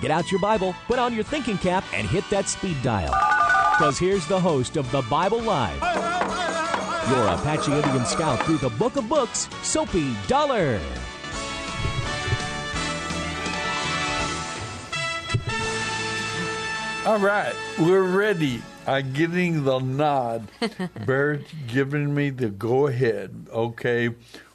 Get out your Bible, put on your thinking cap, and hit that speed dial. Because here's the host of the Bible Live, your Apache Indian scout through the Book of Books, Soapy Dollar. All right, we're ready. I'm getting the nod. Barrett's giving me the go ahead. Okay,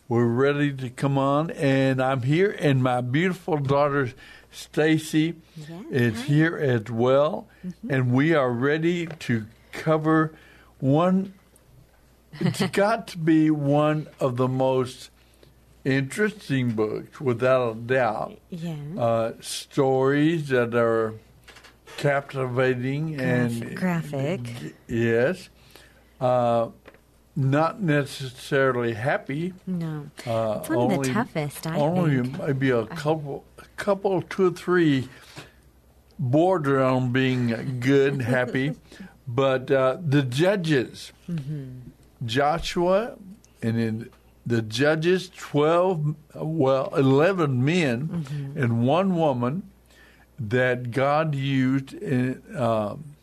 we're ready to come on, and I'm here, and my beautiful daughter Stacy Yeah, is hi. here as well, and we are ready to cover one. It's got to be one of the most interesting books, without a doubt Yeah. uh, stories that are captivating and graphic. yes, uh, not necessarily happy. no. Uh, It's one of the toughest, I only think. maybe a couple, couple, two or three border on being good, happy, but uh, the judges, Mm-hmm. Joshua, and then the judges, twelve, well, eleven men Mm-hmm. and one woman that God used in um,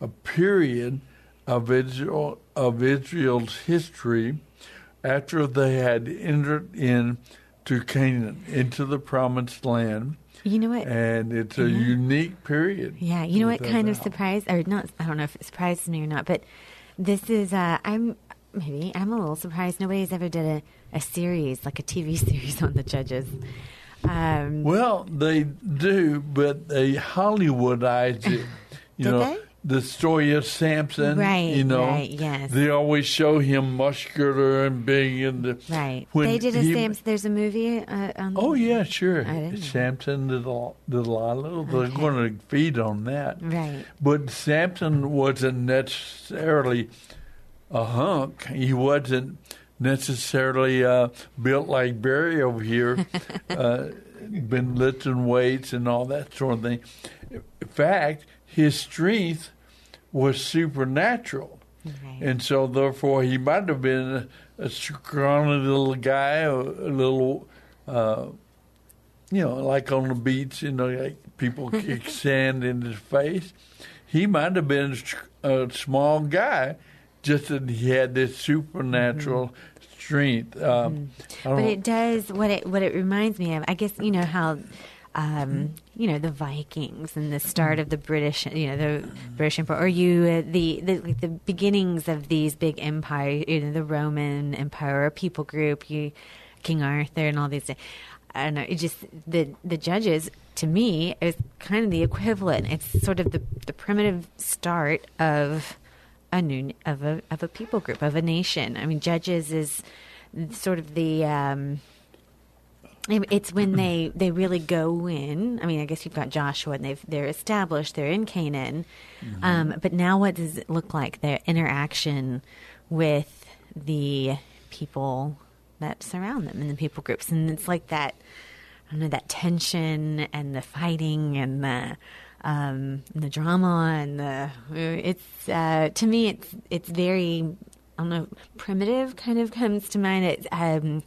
a period of Israel of Israel's history after they had entered in to Canaan, into the promised land. You know what? And it's a unique period. Yeah, you know what kind of doubt. surprised or not I don't know if it surprises me or not, but this is uh I'm maybe I'm a little surprised nobody's ever did a, a series, like a TV series on the judges. Um Well, they do, but they Hollywoodize it. You know, they? The story of Samson. Right, You know, right, yes. They always show him muscular and big, and the, right. they did a he- Sam's there's a movie uh, on Oh yeah, sure. I didn't know. Samson, Del- Delilah. They're Okay. going to feed on that. Right. But Samson wasn't necessarily a hunk. He wasn't necessarily uh, built like Barry over here, uh, been lifting weights and all that sort of thing. In fact, his strength was supernatural. Right. And so, therefore, he might have been a, scrawny little guy, a, a little, uh, you know, like on the beach, you know, like people kick sand in his face. He might have been a small guy, just that he had this supernatural strength. Um, I But it does what it what it reminds me of. I guess you know how, um, you know the Vikings and the start of the British, you know the British Empire, or you uh, the the like the beginnings of these big empires, you know the Roman Empire, or people group, you King Arthur, and all these. I don't know. It just the the judges to me is kind of the equivalent. It's sort of the the primitive start of a new of a of a people group of a nation. I mean, judges is sort of the um, it's when they they really go in. I mean, I guess you've got Joshua and they've they're established. They're in Canaan, um, but now what does it look like? Their interaction with the people that surround them and the people groups, and it's like that. I don't know that tension and the fighting and the um, the drama and the it's uh, to me it's it's very I don't know primitive kind of comes to mind. It's um,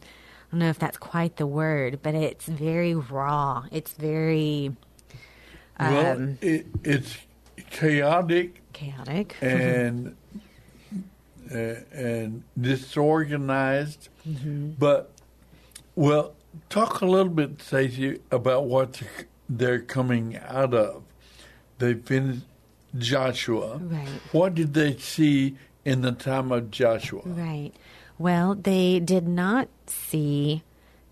don't know if that's quite the word, but it's very raw. It's very well, um, it, it's chaotic chaotic. and uh, and disorganized. But well, talk a little bit, Stacey, about what they're coming out of. They finished Joshua. Right. What did they see in the time of Joshua? Right. Well, they did not see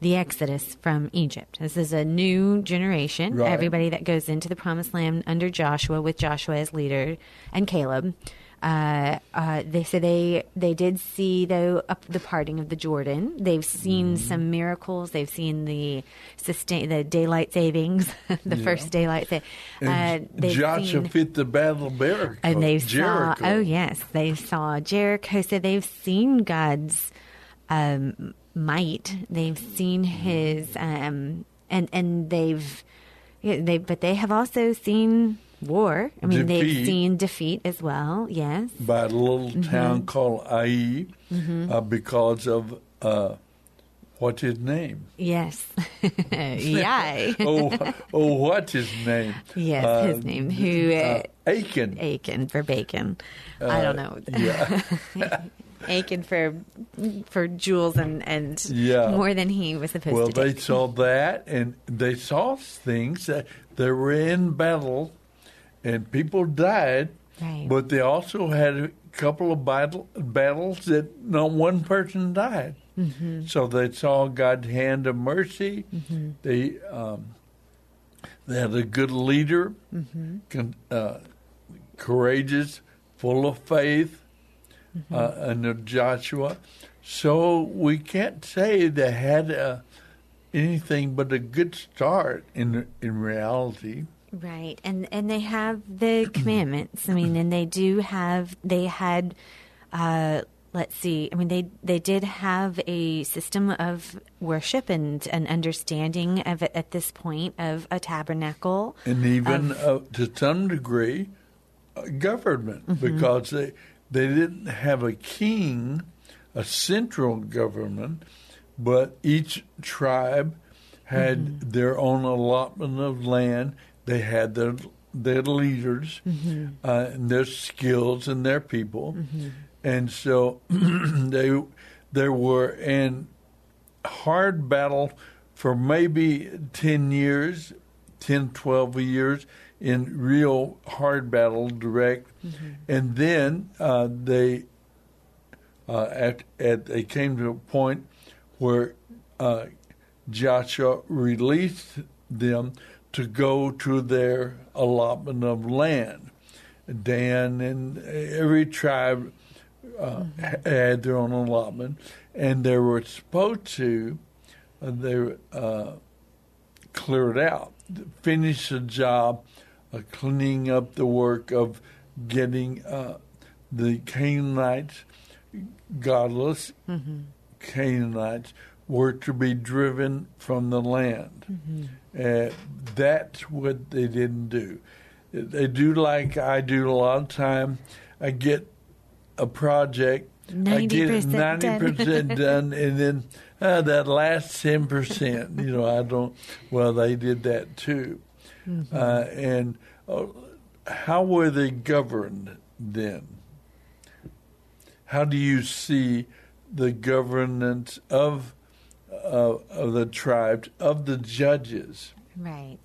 the exodus from Egypt. This is a new generation. Right. Everybody that goes into the promised land under Joshua, with Joshua as leader and Caleb, Uh, uh, they say they they did see though the parting of the Jordan. They've seen Mm-hmm. some miracles. They've seen the sustain the daylight savings, the Yeah. first daylight. Sa- uh, Joshua fit the battle Jericho. and they saw oh yes they saw jericho so they've seen god's um, might they've seen his um, and and they've yeah, they but they have also seen war. I mean they've seen defeat as well yes. By a little Mm-hmm. town called Ai uh, because of uh, what's his name? yes. Yay oh, oh, what's his name? yes Uh, his name who uh, Uh, Achan. aiken for bacon. I don't know. Yeah, Achan for for jewels and and Yeah. more than he was supposed well, to Well, they saw that, and they saw things that they were in battle, and people died. Right. But they also had a couple of battle, battles that not one person died. Mm-hmm. So they saw God's hand of mercy. They um, they had a good leader, Mm-hmm. con- uh, courageous, full of faith, Mm-hmm. uh, under Joshua. So we can't say they had uh, anything but a good start in in reality. Right, and and they have the commandments. I mean, and they do have. They had. Uh, let's see. I mean, they they did have a system of worship and an understanding of it at this point of a tabernacle. and even uh, to some degree, uh, government because they they didn't have a king, a central government, but each tribe had their own allotment of land. They had their their leaders uh, and their skills and their people, and so they there were in hard battle for maybe 10 years, 10, 12 years in real hard battle direct. And then uh, they uh, at, at they came to a point where uh, Joshua released them to go to their allotment of land. Dan and every tribe uh, had their own allotment, and they were supposed to uh, they uh, clear it out, finish the job of cleaning up the work of getting uh, the Canaanites, godless Canaanites, were to be driven from the land. Uh, that's what they didn't do. They do like I do a lot of time. I get a project, I get it 90% done. done, and then uh, that last ten percent, you know, I don't. Well, they did that too, Mm-hmm. uh, and uh, how were they governed then? How do you see the governance of uh, of the tribes of the judges? Right.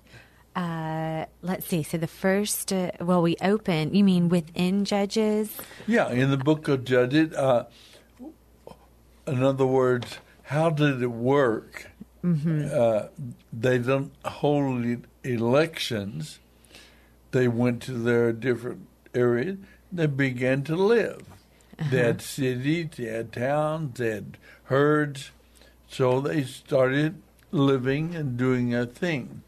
Uh, let's see. So the first, uh, well, we open. You mean within Judges? Yeah, in the book of Judges. Uh, in other words, how did it work? Uh, they don't hold elections. They went to their different areas. They began to live. They had cities, they had towns, they had herds. So they started living and doing a thing.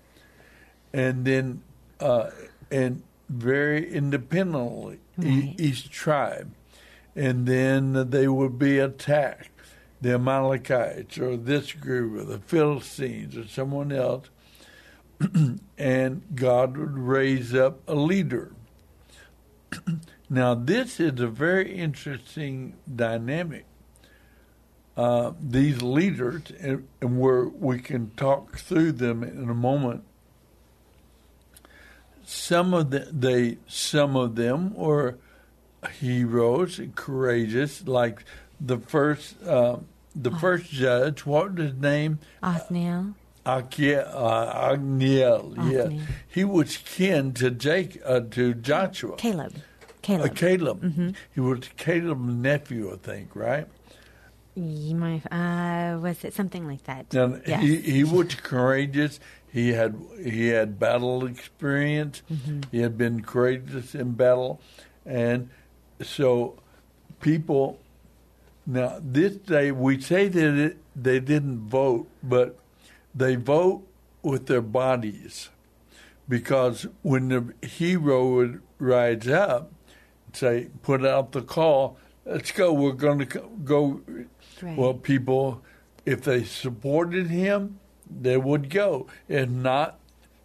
And then, uh, and very independently, Right. each tribe. And then they would be attacked. The Amalekites or this group or the Philistines or someone else. and God would raise up a leader. now, this is a very interesting dynamic. Uh, these leaders, and, and where we can talk through them in a moment. Some of the, they, some of them were heroes, courageous, like the first, uh, the first judge. What was his name? Othniel. Akia, uh, Agniel, yeah. He was kin to Jake, uh, to Joshua. Caleb. Uh, Caleb. Caleb. He was Caleb's nephew, I think, right? You might, uh, was it something like that? And yes. he, he was courageous. He had he had battle experience. Mm-hmm. He had been courageous in battle, and so people now this day we say that it, they didn't vote, but they vote with their bodies because when the hero would rise up, say put out the call, let's go, we're going to go. Right. Well, people, if they supported him, they would go. If not,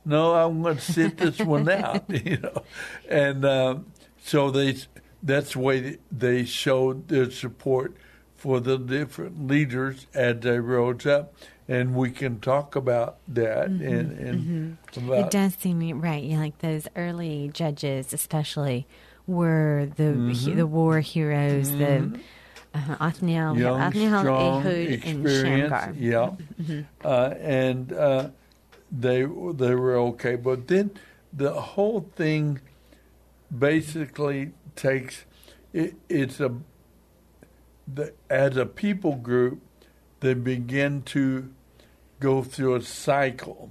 no, I'm going to sit this one out, you know. And um, so they that's the way they showed their support for the different leaders as they rose up. And we can talk about that and, and about It does seem right. Yeah, like those early judges, especially, were the Mm-hmm. he- the war heroes, the uh, Othniel, young, Othniel, strong, Ehud, and experienced. Shamgar. Yeah, uh, and uh, they they were okay. But then the whole thing basically takes it, it's a the, as a people group they begin to go through a cycle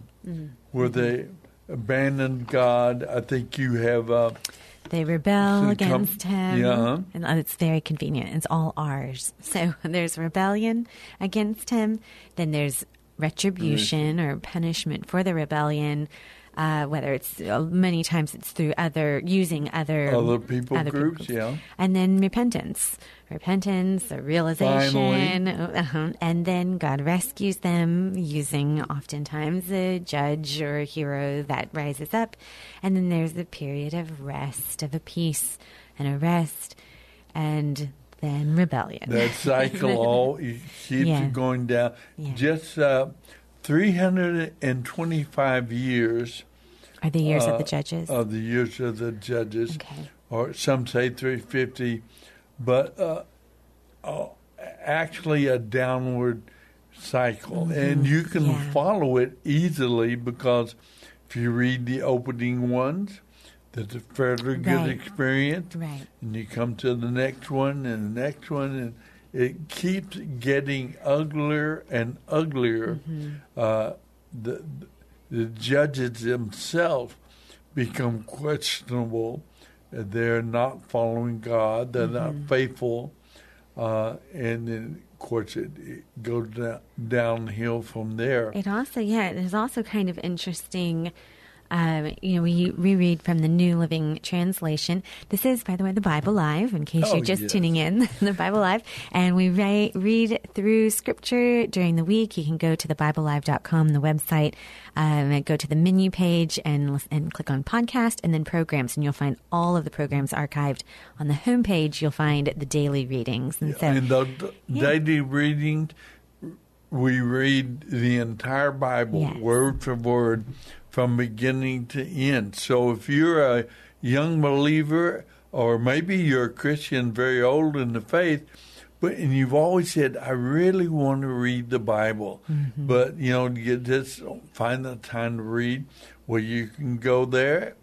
where they abandon God. I think you have. Uh, They rebel against him. Yeah. And uh, it's very convenient. It's all ours. So there's rebellion against him. Then there's retribution or punishment for the rebellion. Uh, whether it's uh, many times it's through other using other Other people groups, yeah. and then repentance, repentance, a realization, uh-huh. and then God rescues them using oftentimes a judge or a hero that rises up, and then there's a period of rest, of a peace and a rest, and then rebellion. that cycle all keeps Yeah. going down. Yeah. Just uh, 325 years Are the years uh, of the judges? of the years of the judges, Okay. or some say 350, but uh, uh, actually a downward cycle. And you can Mm-hmm. Yeah. follow it easily because if you read the opening ones, that's a fairly good Right. experience right. and you come to the next one and the next one and it keeps getting uglier and uglier uh, the the judges themselves become questionable. They're not following god. They're not faithful. Uh, and then of course it, it goes down, downhill from there. It also, yeah, it is also kind of interesting. Um, you know, we reread from the New Living Translation. This is, by the way, the Bible Live, in case Oh, you're just yes. tuning in, the Bible Live. And we write, read through scripture during the week. You can go to thebiblelive.com, the website, um, and go to the menu page and, and click on podcast and then programs. And you'll find all of the programs archived. On the homepage, you'll find the daily readings. And so, in the d- daily reading, we read the entire Bible, Yes. word for word, from beginning to end. So if you're a young believer, or maybe you're a Christian very old in the faith, but and you've always said, I really want to read the Bible, but you know, you just don't find the time to read. Well, you can go there,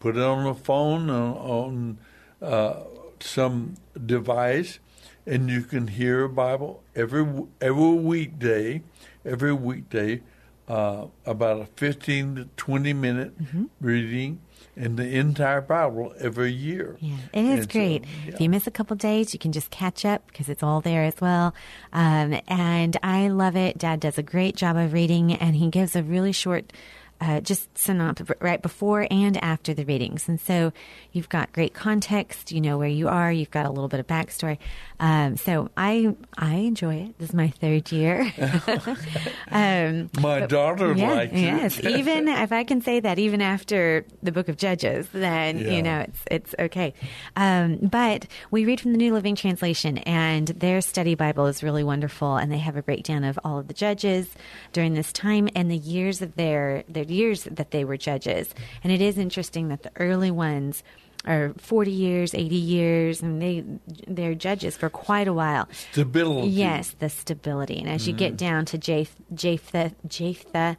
put it on the phone on, on uh, some device, and you can hear a Bible every every weekday, every weekday, uh, about a fifteen to twenty minute reading in the entire Bible every year. Yeah, it is And so, great. yeah. If you miss a couple days, you can just catch up because it's all there as well. Um, and I love it. Dad does a great job of reading, and he gives a really short. Uh, just synopsis right before and after the readings, and so you've got great context. You know where you are. You've got a little bit of backstory. Um, so I I enjoy it. This is my third year. um, My daughter yeah, likes yes. it. even if I can say that, even after the Book of Judges, then Yeah. you know it's it's okay. Um, but we read from the New Living Translation, and their study Bible is really wonderful, and they have a breakdown of all of the judges during this time and the years of their their years that they were judges. And it is interesting that the early ones are 40 years, 80 years, and they they're judges for quite a while. Stability. Yes, the stability. And as you get down to Japh- Jephthah, Jephthah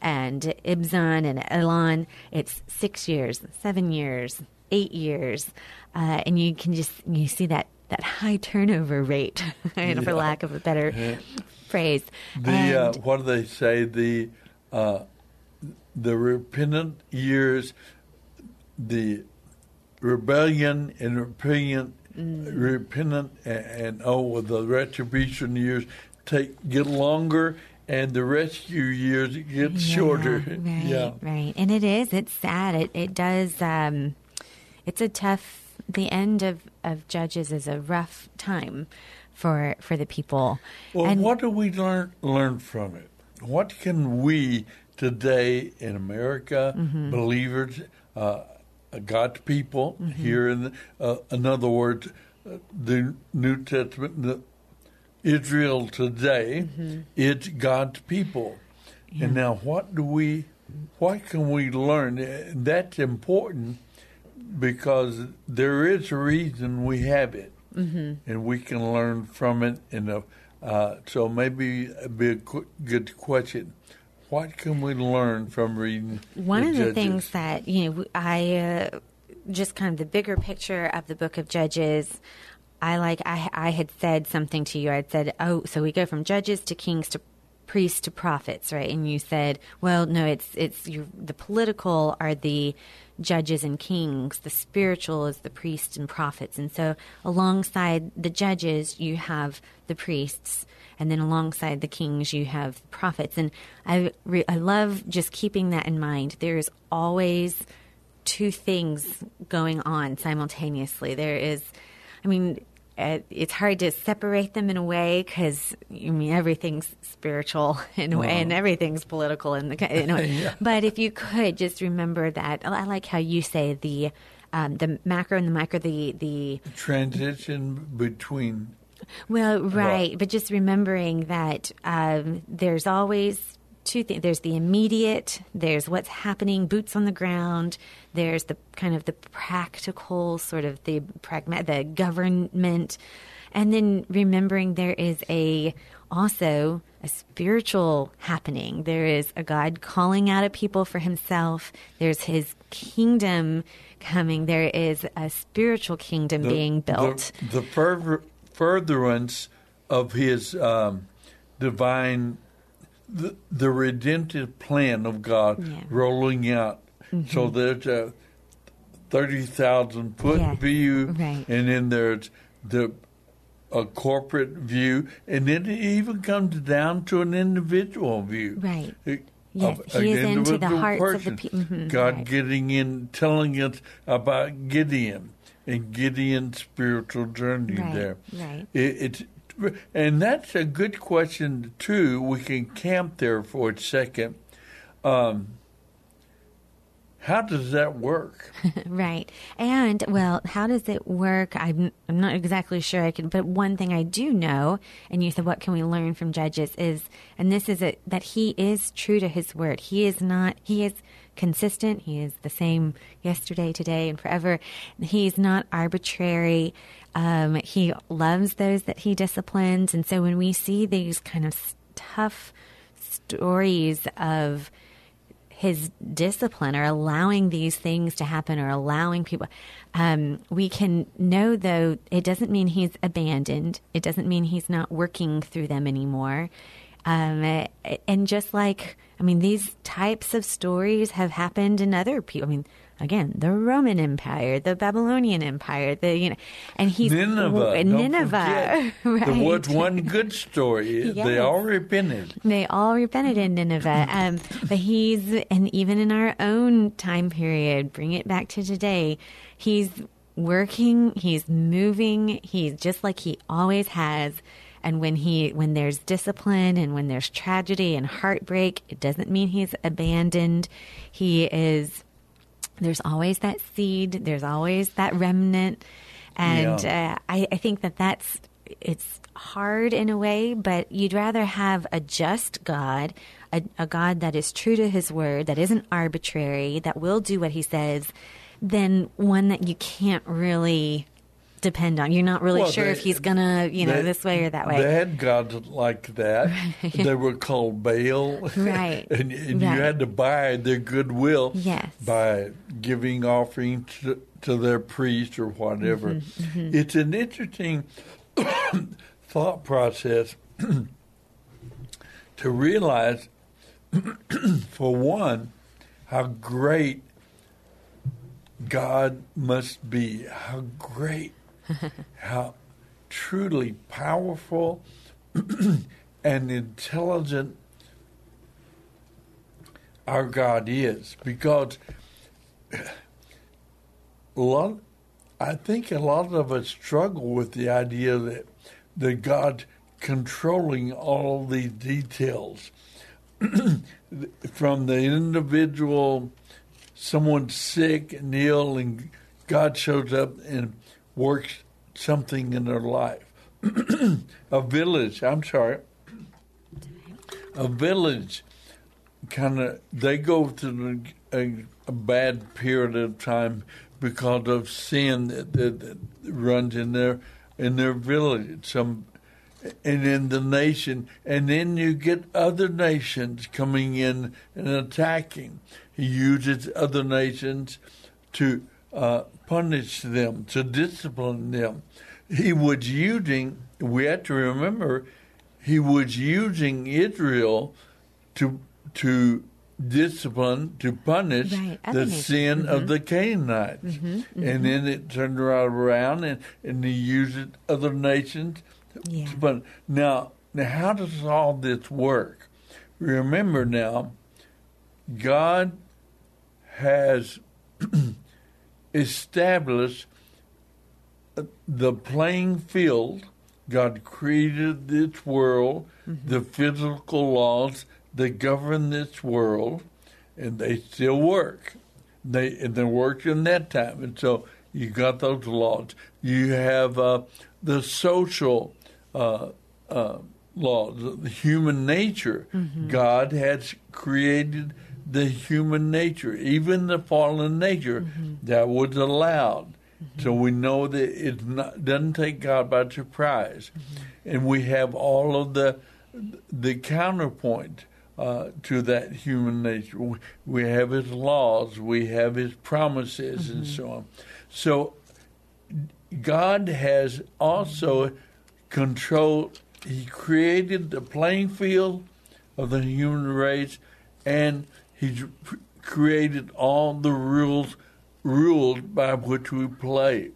and Ibzan and Elon, it's six years, seven years, eight years. Uh, and you can just you see that, that high turnover rate, for lack of a better phrase. The uh, what do they say? The uh, the repentant years, the rebellion and repentant repentant, and, and oh, the retribution years take get longer, and the rescue years get Yeah, shorter. Right, yeah. right. And it is. It's sad. It it does. Um, it's a tough. The end of of Judges is a rough time for for the people. Well, and what do we learn learn from it? What can we today in America, Mm-hmm. believers, uh, God's people Mm-hmm. here in, the, uh, in other words, uh, the New Testament, the Israel today, Mm-hmm. it's God's people. And now, what do we, what can we learn? Uh, That's important because there is a reason we have it, mm-hmm. and we can learn from it. And uh, so, maybe it'd be a qu- good question: What can we learn from reading? one of the Judges? things that you know i uh, just kind of the bigger picture of the book of judges i like I, I had said something to you i had said oh so we go from judges to kings to priests to prophets right and you said well no it's it's your, the political are the judges and kings the spiritual is the priests and prophets and so alongside the judges you have the priests and then alongside the kings you have prophets and i re- i love just keeping that in mind there's always two things going on simultaneously there is i mean uh, it's hard to separate them in a way because I mean everything's spiritual in a way, and everything's political in the in a way. Yeah. But if you could just remember that, I like how you say the um, the macro and the micro, the the transition between well, right, but just remembering that um, there's always two things. There's the immediate. There's what's happening, boots on the ground. There's the kind of the practical, sort of the pragma- the government, and then remembering there is a also a spiritual happening. There is a God calling out at people for Himself. There's His kingdom coming. There is a spiritual kingdom the- being built. The, the further, furtherance of his um, divine, the, the redemptive plan of God Yeah. Mm-hmm. rolling out. So there's a 30,000 foot Yeah, view, right. and then there's the a corporate view, and then it even comes down to an individual view. Right. It- Yes, of he is into the hearts of the person. pe- mhm, God right. getting in, telling us about Gideon and Gideon's spiritual journey Right, there. right. It, it's and that's a good question too. We can camp there for a second. Um, how does that work? Right. And, well, how does it work? I'm, I'm not exactly sure I can, but one thing I do know, and you said, what can we learn from Judges is, and this is it, that he is true to his word. He is not, he is consistent. He is the same yesterday, today, and forever. He's not arbitrary. Um, he loves those that he disciplines. And so when we see these kind of tough stories of, his discipline or allowing these things to happen or allowing people um, we can know though it doesn't mean he's abandoned it doesn't mean he's not working through them anymore um, and just like i mean these types of stories have happened in other people i mean again the roman empire the babylonian empire the you know and he's Nineveh. don't nineveh right There was one good story. They Yes. all repented. they all repented in Nineveh. Um, but he's, and even in our own time period, bring it back to today, he's working, he's moving, he's just like he always has. And when he, when there's discipline and when there's tragedy and heartbreak, it doesn't mean he's abandoned. He is, there's always that seed, there's always that remnant. And Yeah. uh, I, I think that that's it's hard in a way, but you'd rather have a just God, a, a God that is true to His word, that isn't arbitrary, that will do what He says, than one that you can't really depend on. You're not really Well, sure they- if He's gonna, you know, They- this way or that way. They had gods like that. They were called Baal. Right. and and Right. you had to buy their goodwill Yes. by giving offerings to, to their priest or whatever. Mm-hmm, It's an interesting thought process to realize, for one, how great God must be, how great how truly powerful and intelligent our God is. Because a lot I think a lot of us struggle with the idea that that God controlling all these details from the individual someone sick and ill and God shows up and works something in their life. a village, I'm sorry, a village kind of, they go through a, a, bad period of time because of sin that, that, that runs in their in their village, some and in the nation, and then you get other nations coming in and attacking. He uses other nations to uh, punish them, to discipline them. He was using, we have to remember, he was using Israel to to discipline, to punish right. the sin mm-hmm. of the Canaanites. Mm-hmm. Mm-hmm. And then it turned right around and, and he used other nations. Yeah. But now, now, how does all this work? Remember now, God has established the playing field. God created this world, Mm-hmm. the physical laws that govern this world, and they still work. They and they worked in that time, and so you got those laws. You have uh, the social uh, uh, laws, the human nature. God has created the human nature, even the fallen nature mm-hmm. that was allowed. Mm-hmm. So we know that it doesn't take God by surprise, mm-hmm. and we have all of the the counterpoint uh, to that human nature. We, we have His laws, we have His promises, and so on. So God has also controlled. He created the playing field of the human race, and He's created all the rules rules by which we play.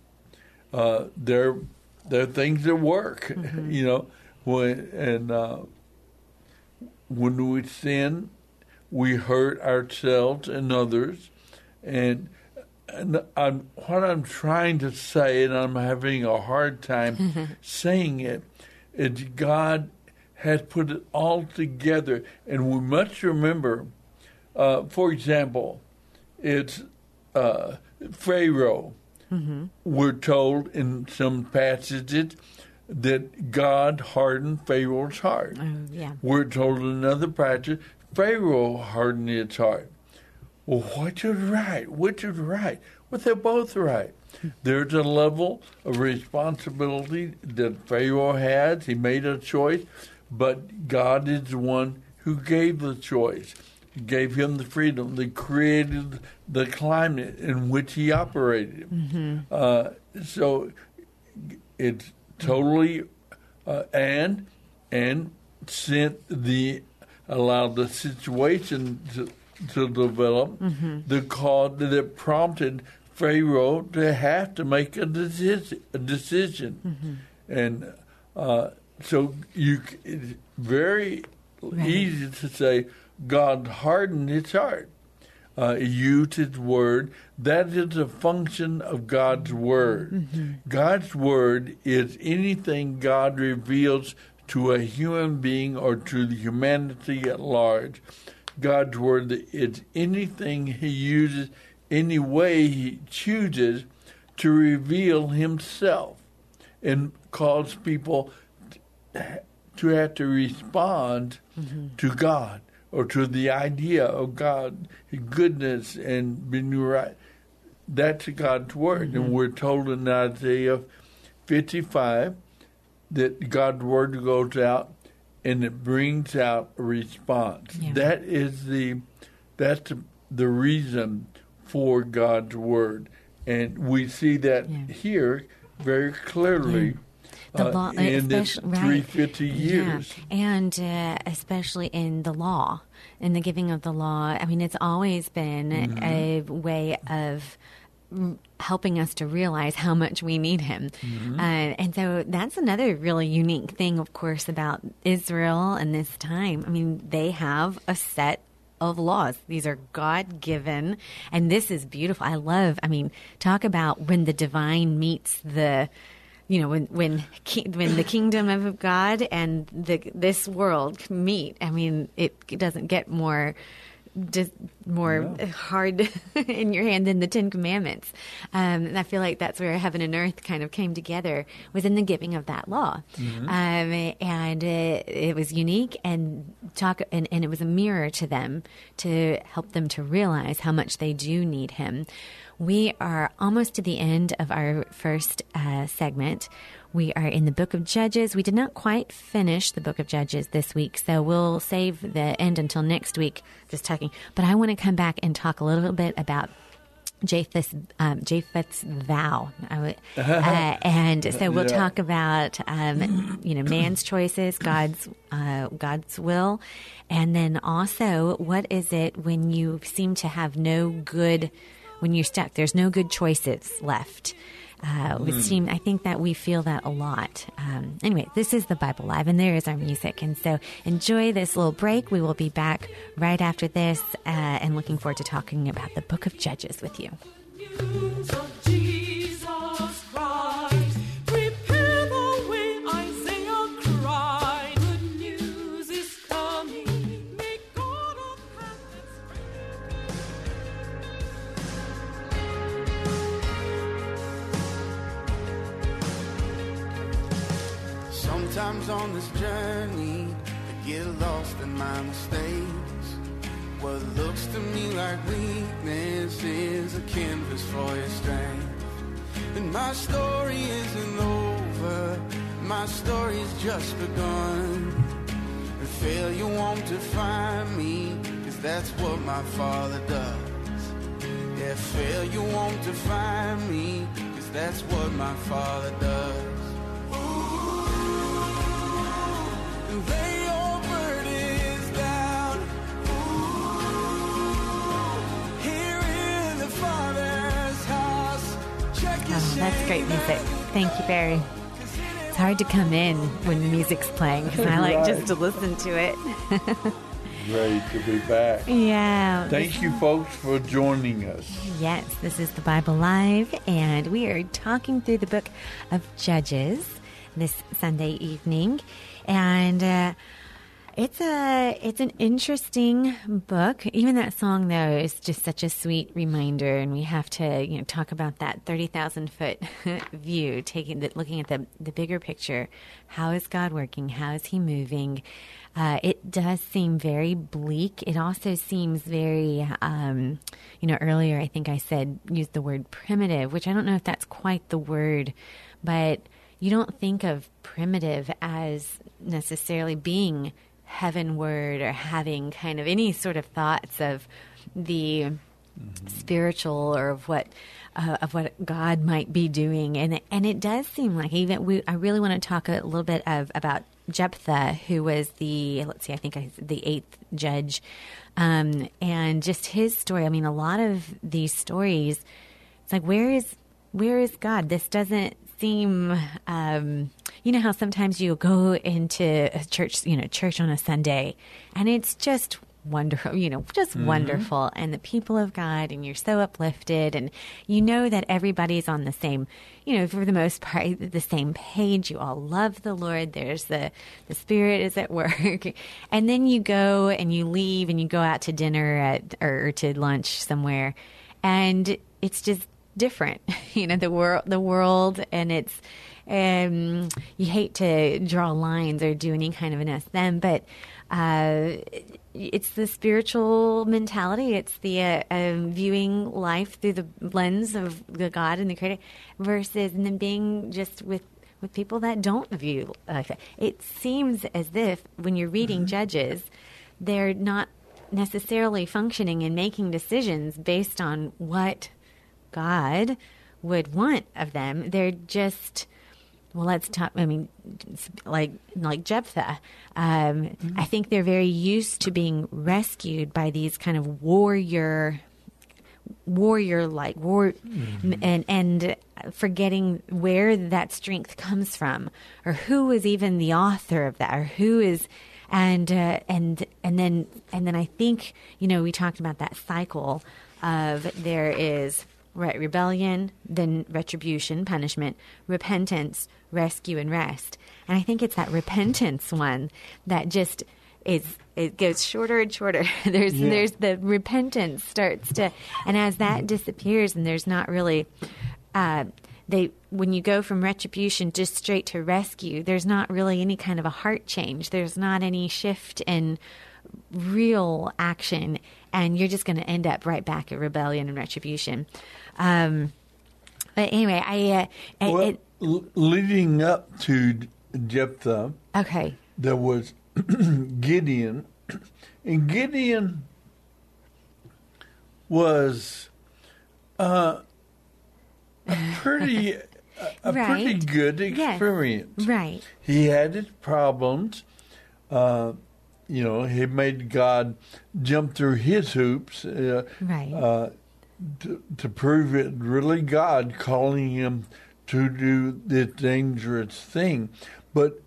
Uh, there, there are things that work, you know. When and uh, when we sin, we hurt ourselves and others, and and I'm, what I'm trying to say, and I'm having a hard time saying it, is God has put it all together, and we must remember. Uh, for example, it's uh, Pharaoh. We're told in some passages that God hardened Pharaoh's heart. Oh, yeah. We're told in another passage Pharaoh hardened his heart. Well, which is right? Which is right? Well, they're both right. There's a level of responsibility that Pharaoh has. He made a choice, but God is the one who gave the choice, gave him the freedom, that created the climate in which he operated. Uh, so it's totally uh, and and sent the allowed the situation to to develop the cause that prompted Pharaoh to have to make a decision. A decision. And uh, so you, it's very Right. easy to say God hardened his heart. Uh, used his word. That is a function of God's word. God's word is anything God reveals to a human being or to the humanity at large. God's word is anything he uses, any way he chooses to reveal himself and cause people to have to respond to God or to the idea of God, His goodness and being right. That's God's word. And mm-hmm. we're told in Isaiah 55 that God's word goes out and it brings out a response. Yeah. That is the that's the reason for God's word. And we see that Yeah. here very clearly The uh, law, in this especially- right. 350 years. Yeah. And uh, especially in the law, in the giving of the law. I mean, it's always been Mm-hmm. a way of helping us to realize how much we need him. Mm-hmm. Uh, and so that's another really unique thing, of course, about Israel and this time. I mean, they have a set of laws. These are God given, and this is beautiful. I love. I mean, talk about when the divine meets the. You know when when when the kingdom of God and the this world meet. I mean, it, doesn't get more more hard in your hand than the Ten Commandments. Um, and I feel like that's where heaven and earth kind of came together was in the giving of that law, um, and it, it was unique and talk and, and it was a mirror to them to help them to realize how much they do need Him. We are almost to the end of our first uh, segment. We are in the book of Judges. We did not quite finish the book of Judges this week, so we'll save the end until next week, just talking. But I want to come back and talk a little bit about Jephthah's, um, Jephthah's vow. Uh, and so we'll Yeah. talk about, um, you know, man's choices, God's, uh, God's will. And then also, what is it when you seem to have no good, when you're stuck, there's no good choices left. Uh, seem, I think that we feel that a lot. Um, anyway, this is the Bible Live, and there is our music. And so enjoy this little break. We will be back right after this, uh, and looking forward to talking about the book of Judges with you. On this journey, I get lost in my mistakes. What looks to me like weakness is a canvas for your strength. And my story isn't over, my story's just begun. And failure won't define me, cause that's what my father does. Yeah, failure won't define me, cause that's what my father does. That's great music. Thank you, Barry. It's hard to come in when the music's playing because I like just to listen to it. Great to be back. Yeah. Thank you, folks, for joining us. Yes, this is the Bible Live, and we are talking through the book of Judges this Sunday evening, and uh, it's a it's an interesting book. Even that song, though, is just such a sweet reminder, and we have to you know talk about that thirty thousand foot view, taking the, looking at the the bigger picture. How is God working? How is He moving? Uh, it does seem very bleak. It also seems very, um, you know, earlier I think I said use the word primitive, which I don't know if that's quite the word, but you don't think of primitive as necessarily being heavenward or having kind of any sort of thoughts of the spiritual or of what uh, of what God might be doing, and and it does seem like even we. I really want to talk a little bit of about Jephthah, who was the let's see, I think I, the eighth judge, um, and just his story. I mean, a lot of these stories, it's like where is where is God? This doesn't seem. Um, you know how sometimes you go into a church, you know, church on a Sunday, and it's just wonderful, you know, just wonderful. And the people of God, and you're so uplifted, and you know that everybody's on the same, you know, for the most part, the same page. You all love the Lord. There's the the Spirit is at work, and then you go and you leave and you go out to dinner at or to lunch somewhere, and it's just different. You know, the world, the world, and it's. Um, you hate to draw lines or do any kind of an SM, but uh, it's the spiritual mentality. It's the uh, um, viewing life through the lens of the God and the Creator, versus and then being just with with people that don't view like that. It seems as if when you're reading Judges, they're not necessarily functioning and making decisions based on what God would want of them. They're just well, let's talk. I mean, like like Jephthah. Um, I think they're very used to being rescued by these kind of warrior warrior like war and and forgetting where that strength comes from or who is even the author of that or who is and uh, and and then and then I think you know we talked about that cycle of there is right rebellion then retribution punishment repentance rescue and rest and I think it's that repentance one that just is it goes shorter and shorter. there's Yeah. there's the repentance starts to, and as that disappears, and there's not really, uh, they when you go from retribution just straight to rescue, there's not really any kind of a heart change. There's not any shift in real action, and you're just going to end up right back at rebellion and retribution. Um, but anyway, I uh, Well, it, l- leading up to Jephthah, okay, there was Gideon, and Gideon was uh, a pretty a, a pretty Right. good Yes. experience. right, He had his problems. Uh, you know, he made God jump through his hoops uh, right, uh, to, to prove it really God calling him to do this dangerous thing. But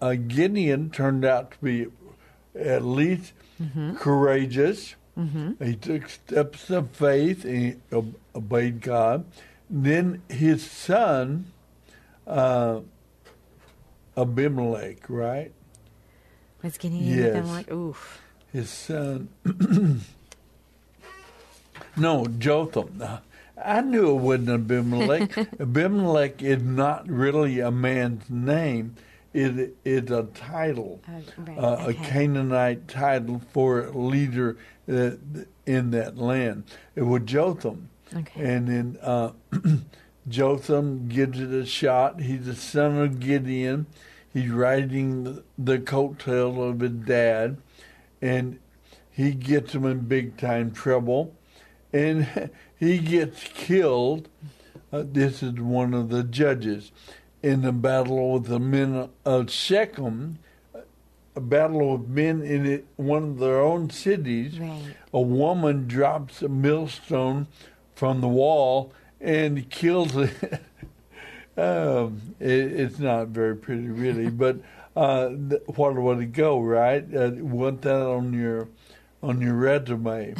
uh, Gideon turned out to be at least courageous. He took steps of faith and obeyed God. Then his son, uh, Abimelech, right? Was getting in with them Yes. like oof, his son. no, Jotham. I knew it wasn't Abimelech. Abimelech is not really a man's name. It is a title, Oh, right, uh, a okay. Canaanite title for a leader uh, in that land. It was Jotham. Okay. And then uh, Jotham gives it a shot. He's the son of Gideon. He's riding the, the coattail of his dad, and he gets him in big time trouble, and he gets killed. Uh, this is one of the judges in the battle with the men of Shechem. A battle of men in it, one of their own cities right. a woman drops a millstone from the wall and kills it. Um, it it's not very pretty, really, but uh, th- what would it go, right? Uh, want that on your on your resume?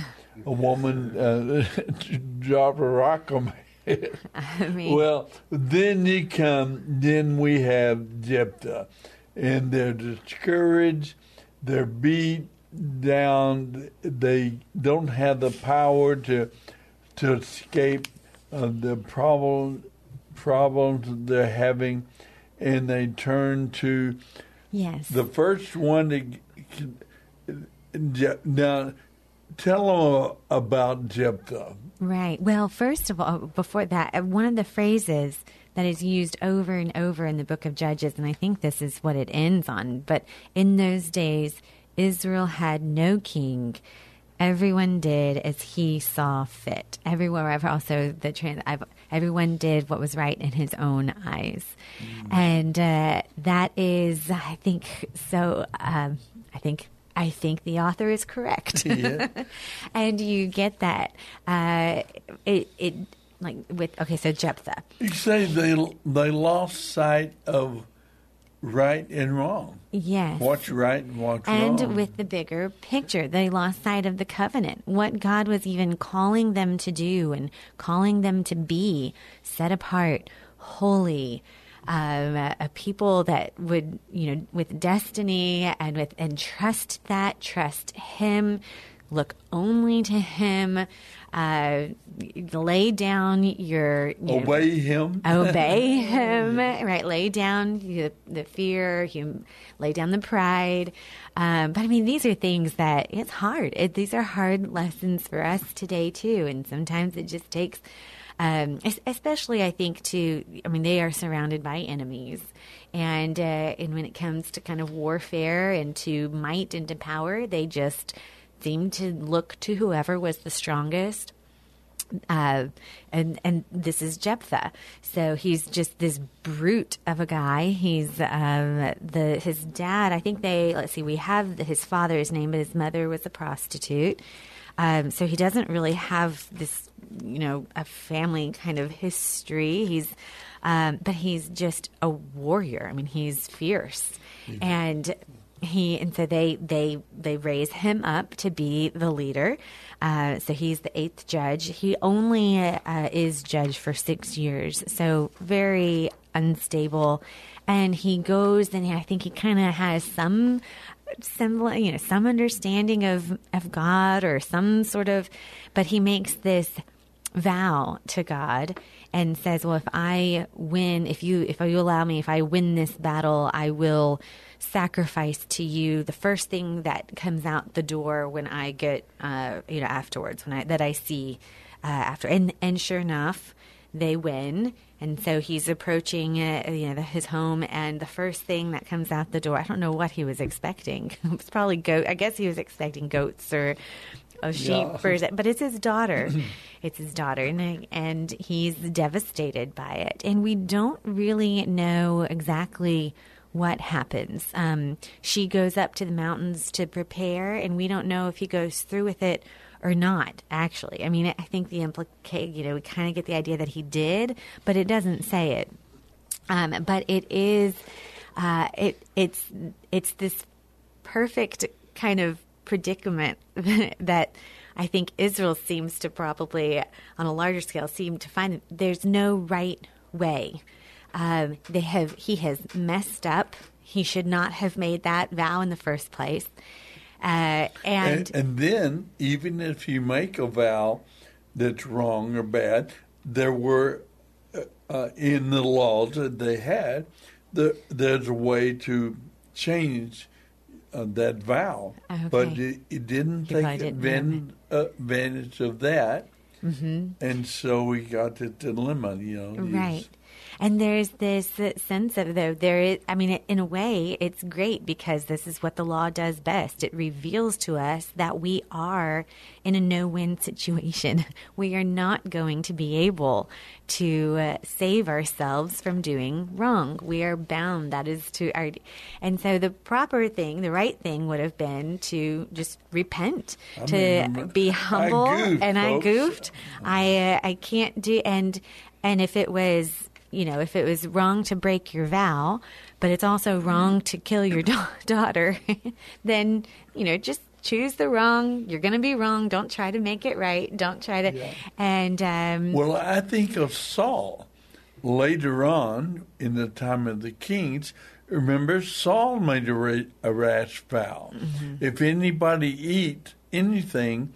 A woman uh, dropped a rock on head. I mean, Well, then you come, then we have Jephthah, and they're discouraged, they're beat down, they don't have the power to to escape uh, the problem problems they're having, and they turn to yes. the first one to now. Tell them about Jephthah. Right. Well, first of all, before that, uh, one of the phrases that is used over and over in the book of Judges, and I think this is what it ends on, but in those days, Israel had no king. Everyone did as he saw fit. Everywhere I've also the trans, I've, everyone did what was right in his own eyes, and uh, that is, I think, so. Um, I think I think the author is correct. Yeah. and you get that. Uh, it, it like with okay, so Jephthah. You say they they lost sight of right and wrong. Yes. What's right and what's and wrong. And with the bigger picture, they lost sight of the covenant, what God was even calling them to do and calling them to be set apart, holy, um, a, a people that would, you know, with destiny and with and trust that, trust Him, look only to Him, uh, lay down your you know, obey him. obey him right? Lay down the, the fear you lay down the pride. Um, but i mean these are things that it's hard. It, these are hard lessons for us today too. And sometimes it just takes um, especially i think to i mean they are surrounded by enemies. And uh, and when it comes to kind of warfare and to might and to power they just seem to look to whoever was the strongest uh, and and this is Jephthah. So he's just this brute of a guy. He's um, the his dad. I think they let's see. We have his father's name, but his mother was a prostitute. Um, so he doesn't really have this, you know, a family kind of history. He's, um, but he's just a warrior. I mean, he's fierce, and he and so they they they raise him up to be the leader. Uh, so he's the eighth judge. He only uh, is judge for six years, so very unstable. And he goes, and I think he kind of has some semblance, you know, some understanding of of God or some sort of, but he makes this vow to God and says, "Well, if I win, if you if you allow me, if I win this battle, I will sacrifice to you the first thing that comes out the door when I get, uh, you know, afterwards when I that I see uh, after." And and sure enough, they win. And so he's approaching, uh, you know, the, his home, and the first thing that comes out the door, I don't know what he was expecting. it was probably goat. I guess he was expecting goats or a sheep, Yeah. or, but it's his daughter. it's his daughter, and, and he's devastated by it. And we don't really know exactly what happens. Um, she goes up to the mountains to prepare, and we don't know if he goes through with it or not. Actually, I mean, I think the implicate, you know, we kind of get the idea that he did, but it doesn't say it. Um, but it is, uh, it it's it's this perfect kind of predicament that I think Israel seems to probably, on a larger scale, seem to find there's no right way. Um, they have he has messed up. He should not have made that vow in the first place. Uh, and, And, and then, even if you make a vow that's wrong or bad, there were uh, uh, in the laws that they had, the, there's a way to change uh, that vow. But Okay. it, it didn't You take probably didn't advan- uh, advantage of that. Mm-hmm. And so we got the dilemma, you know. Right. And there's this sense of though there is I mean in a way it's great because this is what the law does best. It reveals to us that we are in a no-win situation. We are not going to be able to uh, save ourselves from doing wrong. We are bound that is to our and so the proper thing, the right thing would have been to just repent, to mean, be I humble goofed, and I goofed. I uh, I can't do and and if it was you know if it was wrong to break your vow, but it's also wrong to kill your da- daughter, then you know just choose the wrong. You're going to be wrong. Don't try to make it right. Don't try to Yeah. and um, Well, I think of Saul later on in the time of the kings. Remember, Saul made a, ra- a rash vow. If anybody eat anything,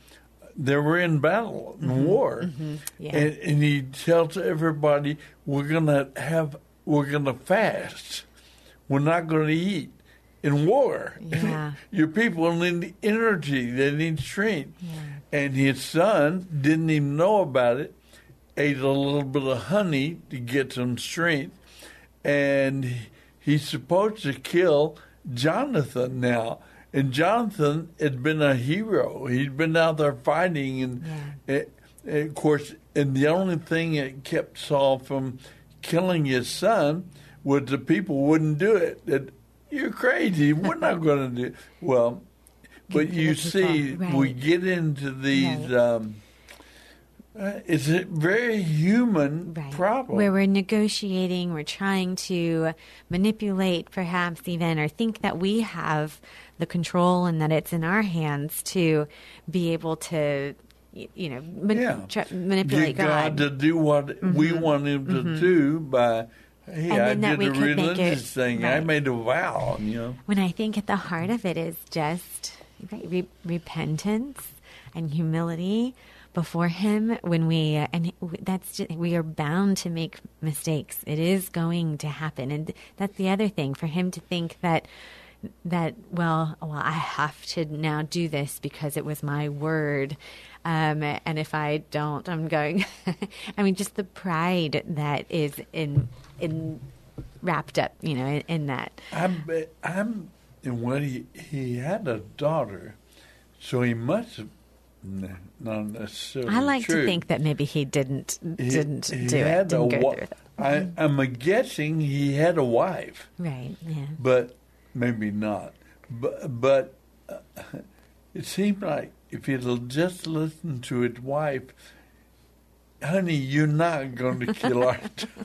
they were in battle and mm-hmm. war, mm-hmm. Yeah. and, and he tells everybody, "We're gonna have, we're gonna fast. We're not going to eat." In war, Yeah. your people need energy. They need strength. And his son didn't even know about it. Ate a little bit of honey to get some strength, and he's supposed to kill Jonathan now. And Jonathan had been a hero. He'd been out there fighting, and, and- and of course, and the only thing that kept Saul from killing his son was the people wouldn't do it. That you're crazy. We're not going to do. It. Well, but you see, we get into these. Right. Um, uh, it's a very human Right. problem. Where we're negotiating, we're trying to manipulate, perhaps even, or think that we have the control and that it's in our hands to be able to, you know, man- yeah, try, manipulate Get God. to do what we want Him to do by. Hey, I did a make it- religious thing. I made a vow. You know. when I think at the heart of it is just right, re- repentance and humility before Him. When we uh, and that's just, we are bound to make mistakes. It is going to happen, and that's the other thing for Him to think that that well, well, I have to now do this because it was my word. Um, and if I don't, I'm going. I mean, just the pride that is in in wrapped up, you know, in, in that. I'm, I'm, and when he he had a daughter, so he must have not necessarily. I like true. to think that maybe he didn't He- didn't he do it, didn't go wa- through it. I, I'm guessing he had a wife. Right? Yeah. but maybe not. But but uh, it seemed like if it'll just listen to its wife, honey, you're not going to kill our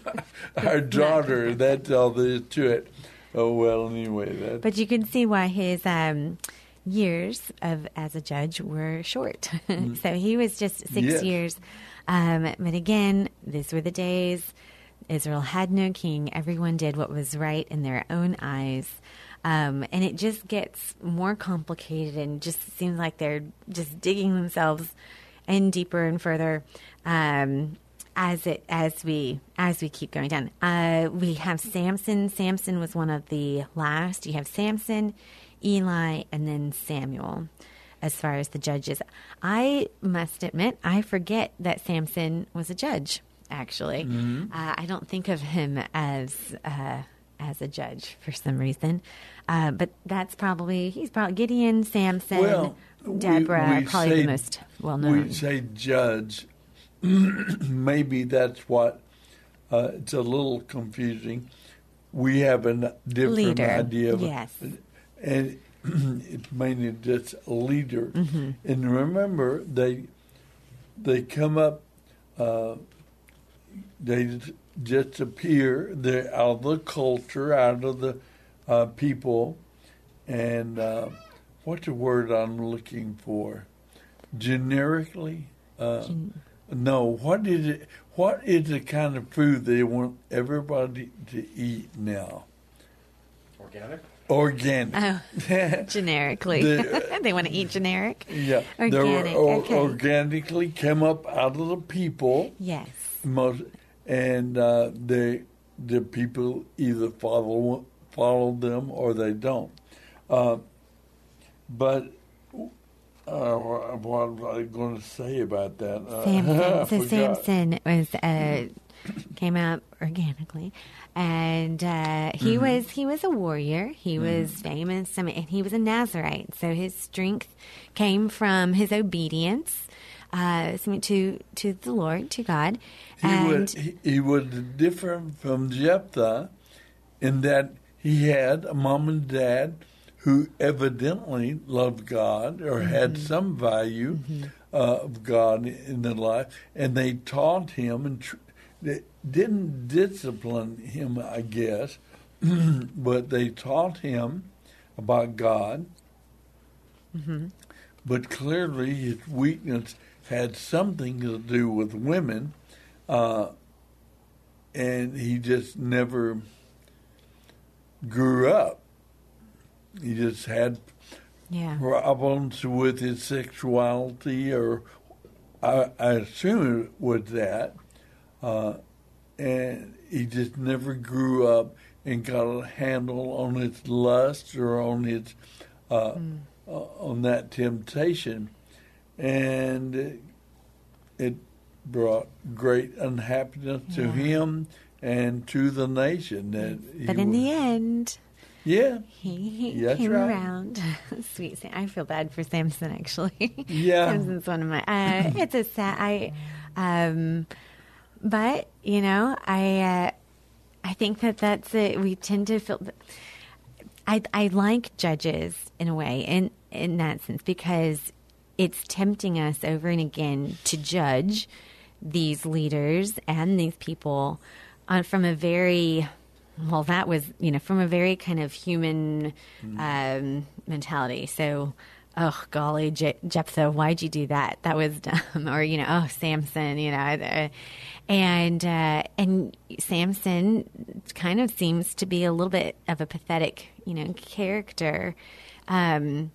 our daughter. That's all there is to it. Oh well, anyway, that But you can see why his um, years of as a judge were short. so he was just six Mm. Yes. years. Um, but again, these were the days. Israel had no king. Everyone did what was right in their own eyes. Um, and it just gets more complicated and just seems like they're just digging themselves in deeper and further. Um, as it as we as we keep going down. Uh, we have Samson. Samson was one of the last. You have Samson, Eli, and then Samuel. As far as the judges, I must admit I forget that Samson was a judge. Actually, uh, I don't think of him as uh, as a judge for some reason. Uh, but that's probably he's probably Gideon, Samson, well, Deborah, we probably say- the most well known. We say judge. Maybe that's what. Uh, it's a little confusing. We have a different Leader, idea of yes. and it's mainly just a leader. Mm-hmm. And remember, they they come up, uh, they just appear. They're out of the culture, out of the uh, people, and uh, what's the word I'm looking for? Generically. Uh, no, what is it? What is the kind of food they want everybody to eat now? Organic? Organic. Oh, generically, The- they want to eat generic. Yeah, they were Organic, or- okay. organically came up out of the people, Yes. most, and uh, they the people either follow follow them or they don't. Uh, but uh, what was I going to say about that? Uh, Samson. So. Samson was uh, came out organically, and uh, he Mm-hmm. was he was a warrior. He was famous. I mean, and he was a Nazarite. So his strength came from his obedience uh, to to the Lord, to God, He and was he, he was different from Jephthah in that he had a mom and dad who evidently loved God or had some value uh, of God in their life, and they taught him and tr- they didn't discipline him, I guess, but they taught him about God. But clearly, his weakness had something to do with women, uh, and he just never grew up. He just had yeah, problems with his sexuality, or I, I assume it was that. Uh, and he just never grew up and got a handle on his lust or on his uh, uh, on that temptation, and it, brought great unhappiness to him and to the nation. That but in was- the end, yeah, he, he That's came right. around. Sweet, Sam. I feel bad for Samson actually. Yeah. Samson's one of my. Uh, it's a sad. I, um, but you know, I, uh, I think that that's it. We tend to feel. I I like judges in a way, in in that sense, because it's tempting us over and again to judge these leaders and these people on, from a very well that was you know from a very kind of human um, mentality. So oh golly Je- jephthah why'd you do that? That was dumb. Or you know oh samson you know uh, and uh, and samson kind of seems to be a little bit of a pathetic you know character. Um,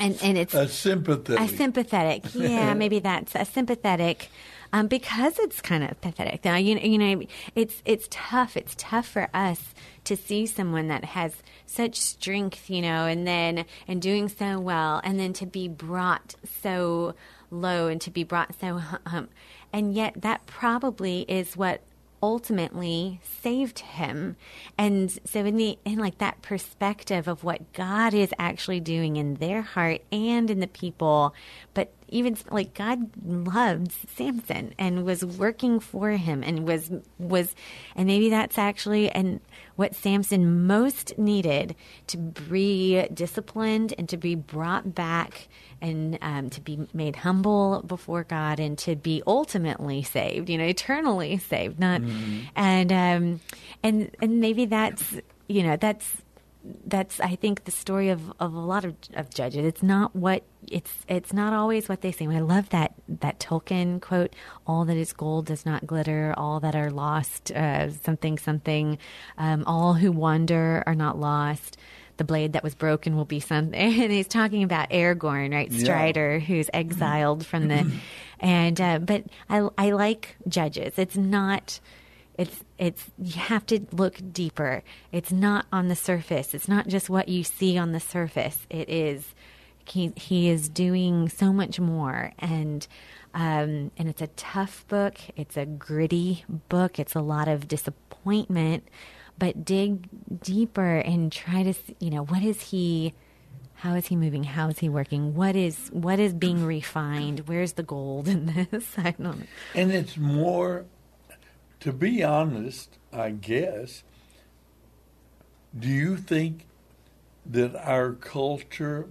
and and it's a sympathy. a sympathetic, yeah, maybe that's a sympathetic, um, because it's kind of pathetic. Now, you you know, it's it's tough. It's tough for us to see someone that has such strength, you know, and then and doing so well, and then to be brought so low and to be brought so hum, and yet that probably is what ultimately saved him. And so in the in like that perspective of what god is actually doing in their heart and in the people but even like God loved Samson and was working for him and was was and maybe that's actually and what Samson most needed to be disciplined and to be brought back and um, to be made humble before God and to be ultimately saved, you know, eternally saved. Not and um, and and maybe that's you know that's that's I think the story of, of a lot of, of judges. It's not what it's it's not always what they say. I love that that Tolkien quote: "All that is gold does not glitter. All that are lost, uh, something something. Um, all who wander are not lost." The blade that was broken will be something. And he's talking about Aragorn, right? Yeah. Strider, who's exiled from the, and uh, but I I like judges. It's not it's it's you have to look deeper. It's not on the surface. It's not just what you see on the surface. It is he he is doing so much more and um, and it's a tough book. It's a gritty book. It's a lot of disappointment, but dig deeper and try to you know what is he how is he moving? How is he working? What is what is being refined? Where's the gold in this? I don't know. And it's more, to be honest, I guess, do you think that our culture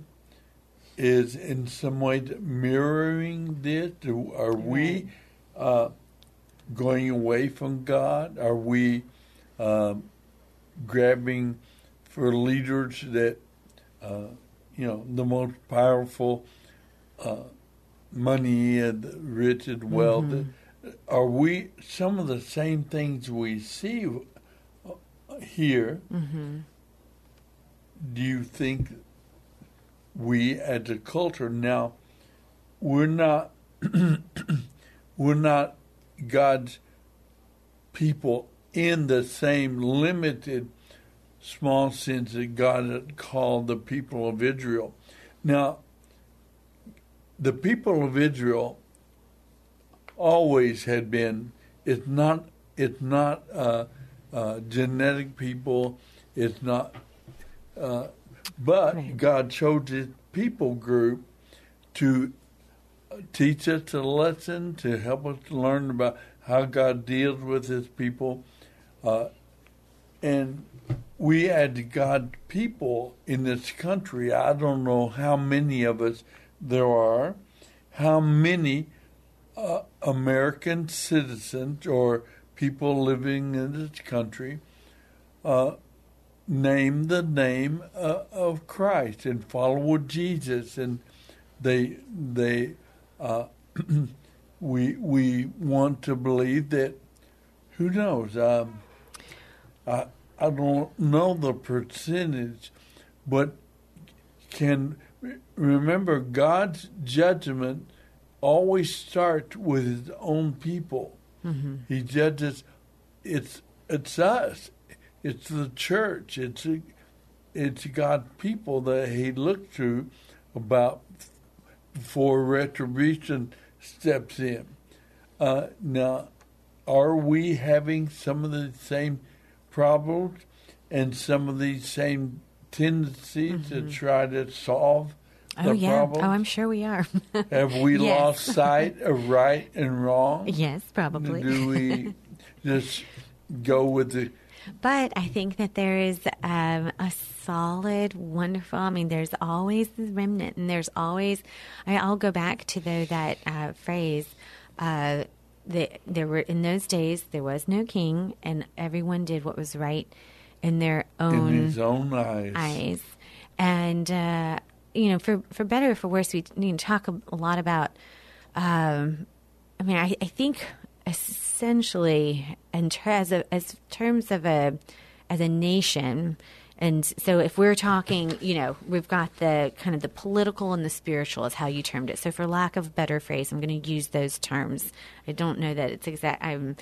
is in some way mirroring this? Are we uh, going away from God? Are we um, grabbing for leaders that, uh, you know, the most powerful uh, money and rich and wealth? Are we some of the same things we see uh, here? Do you think we as a culture now we're not we're not God's people in the same limited small sense that God had called the people of Israel. Now the people of Israel always had been. It's not it's not uh, uh, genetic people. It's not uh, but Right. God chose his people group to teach us a lesson to help us learn about how God deals with his people. Uh, and we as God people in this country. I don't know how many of us there are how many uh, American citizens or people living in this country uh, name the name uh, of Christ and follow Jesus, and they they uh, we we want to believe that. Who knows? Um, I I don't know the percentage, but can remember God's judgment always starts with His own people. He judges. It's it's us. It's the church. It's it's God's people that He looks to about before retribution steps in. Uh, now, are we having some of the same problems and some of these same tendencies to try to solve Oh yeah. problems? Oh, I'm sure we are. Have we Yes. lost sight of right and wrong? yes, probably. Do we just go with the But I think that there is um, a solid, wonderful. I mean, there's always the remnant, and there's always. I, I'll go back to though that uh, phrase. Uh, that there were in those days there was no king, and everyone did what was right in their own in his own eyes? eyes. And uh, you know, for for better or for worse, we need to talk a, a lot about. Um, I mean, I, I think essentially, in ter- as a, as terms of a as a nation, and so if we're talking, you know, we've got the kind of the political and the spiritual is how you termed it. So, for lack of a better phrase, I'm going to use those terms. I don't know that it's exact. I'm.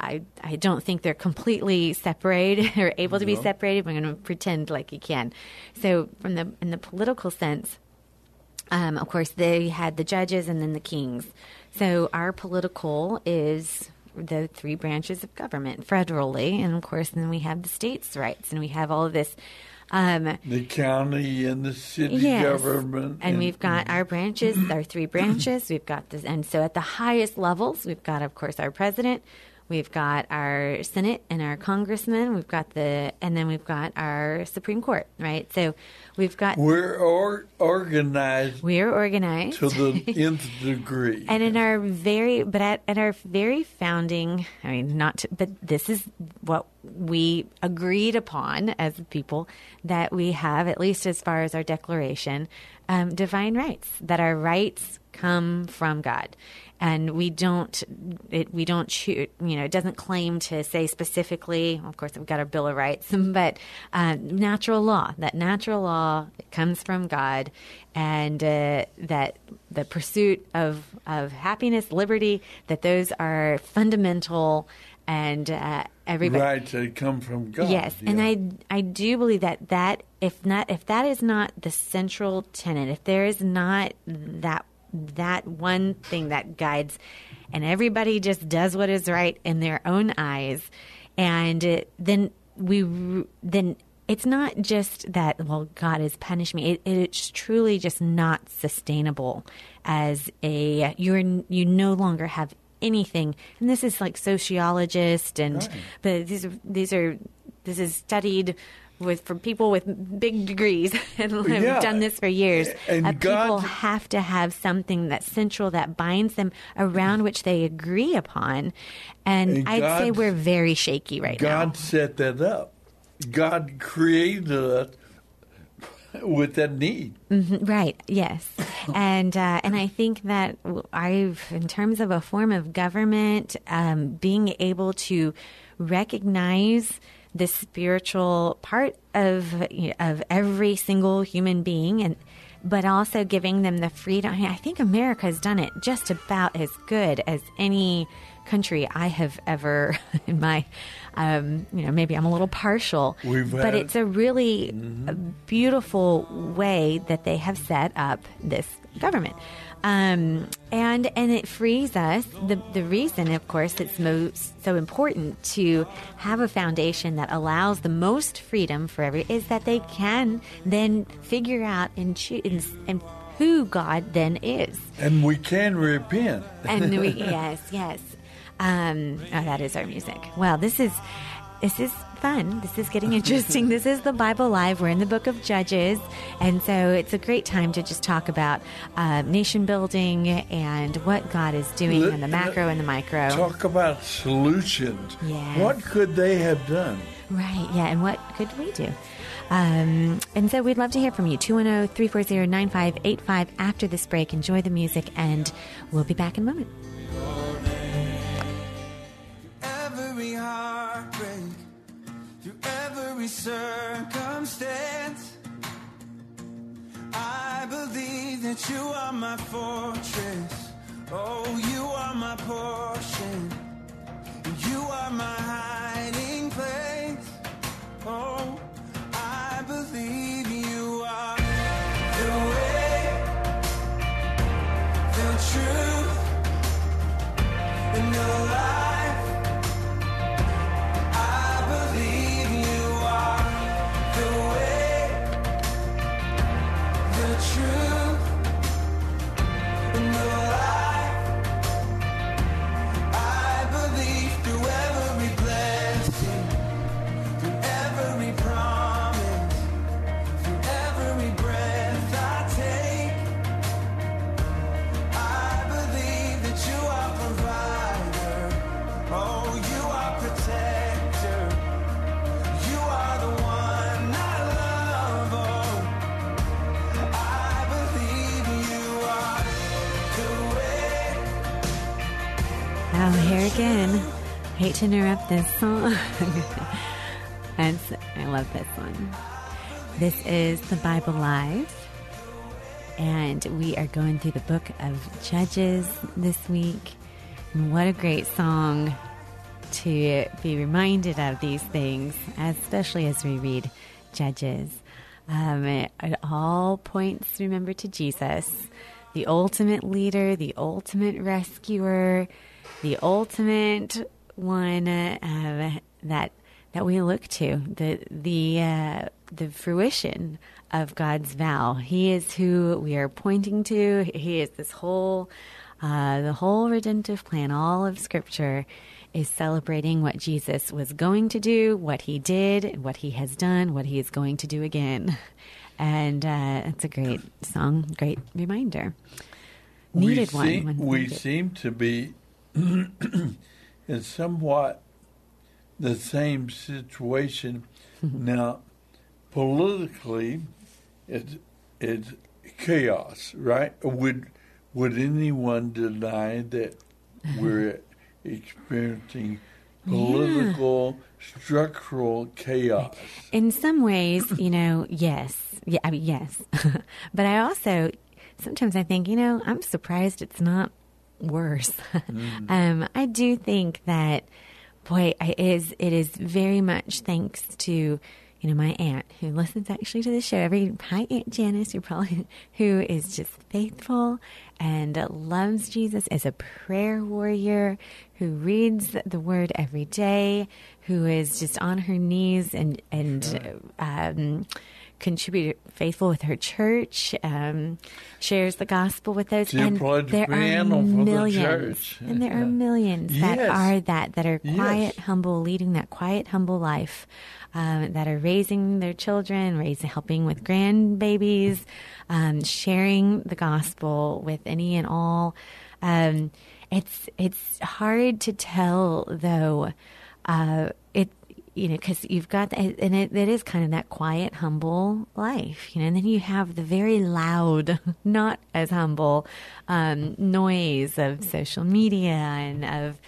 I, I don't think they're completely separated or able to be separated. I'm going to pretend like you can. So, from the in the political sense, um, of course, they had the judges and then the kings. So our political is the three branches of government federally, and of course, then we have the states' rights, and we have all of this. Um, The county and the city Yes. government. And we've got our branches, our three branches. We've got this, and so at the highest levels, we've got, of course, our president. We've got our Senate and our congressmen. We've got the, and then we've got our Supreme Court, right? So we've got, We're or, organized we're organized. to the nth degree. And in our very, but at, at our very founding, I mean, not, to, but this is what we agreed upon as people that we have, at least as far as our declaration, um, divine rights, that our rights come from God. And we don't, it, we don't choose, you know, it doesn't claim to say specifically, of course, we've got our Bill of Rights, but uh, natural law, that natural law comes from God and uh, that the pursuit of, of happiness, liberty, that those are fundamental and uh, everybody. rights that come from God. Yes, and. I I do believe that that if not if that is not the central tenet, if there is not that that one thing that guides, and everybody just does what is right in their own eyes, and uh, then we then it's not just that well God has punished me. It, it's truly just not sustainable as a you're you no longer have anything and this is like sociologist and Right. but these are these are this is studied with from people with big degrees and have Yeah. done this for years. And Uh, people have to have something that's central that binds them around which they agree upon, and, And I'd say we're very shaky right God now. God set that up. God created us with that need. Right. Yes. and uh, and I think that I've, in terms of a form of government, um, being able to recognize the spiritual part of of every single human being, and but also giving them the freedom. I think America has done it just about as good as any country I have ever in my. Um, you know, maybe I'm a little partial, We've but had- it's a really a beautiful way that they have set up this government. Um, and and it frees us. The the reason, of course, it's most so important to have a foundation that allows the most freedom for every is that they can then figure out and choose and who God then is. And we can repent. And we, yes, yes. Um, oh, that is our music. Well, this is this is fun. This is getting interesting. this is the Bible Live. We're in the Book of Judges, and so it's a great time to just talk about uh, nation building and what God is doing in the macro and the micro. Talk about solutions. Yes. What could they have done? Right, yeah, and what could we do? Um, and so we'd love to hear from you. oh, 210 340 9585 after this break. Enjoy the music, and we'll be back in a moment. Every circumstance. I believe that you are my fortress. Oh, you are my portion. You are my hiding place. Oh, I believe you are the way, the truth, and the life. Oh, here again. I Hate to interrupt this song. That's, I love this one. This is the Bible Live, and we are going through the book of Judges this week. And what a great song to be reminded of these things, especially as we read Judges. Um, it, it all points, remember, to Jesus, the ultimate leader, the ultimate rescuer, the ultimate one uh, that that we look to the the uh, the fruition of God's vow. He is who we are pointing to. He is this whole uh, the whole redemptive plan. All of Scripture is celebrating what Jesus was going to do, what He did, what He has done, what He is going to do again. And uh, it's a great song, great reminder. Needed we one. Seem, we seem to be in somewhat the same situation now. Politically, it's it's chaos, right? Would would anyone deny that we're experiencing political structural chaos? In some ways, you know, yes. Yeah, I mean, yes. but I also sometimes I think, you know, I'm surprised it's not worse. um, I do think that, boy, it is it is very much thanks to you know my aunt who listens actually to the show every. Hi, Aunt Janice, who probably who is just faithful and loves Jesus as a prayer warrior who reads the Word every day, who is just on her knees and and. Um, contribute faithful with her church, um, shares the gospel with those, and there are for the millions, and there are millions that Yes. are that that are quiet, Yes. humble, leading that quiet, humble life, um, that are raising their children, raising, helping with grandbabies, um, sharing the gospel with any and all. Um, it's it's hard to tell though. Uh, it you know because you've got and it, it is kind of that quiet humble life you know and then you have the very loud not as humble um, noise of social media and of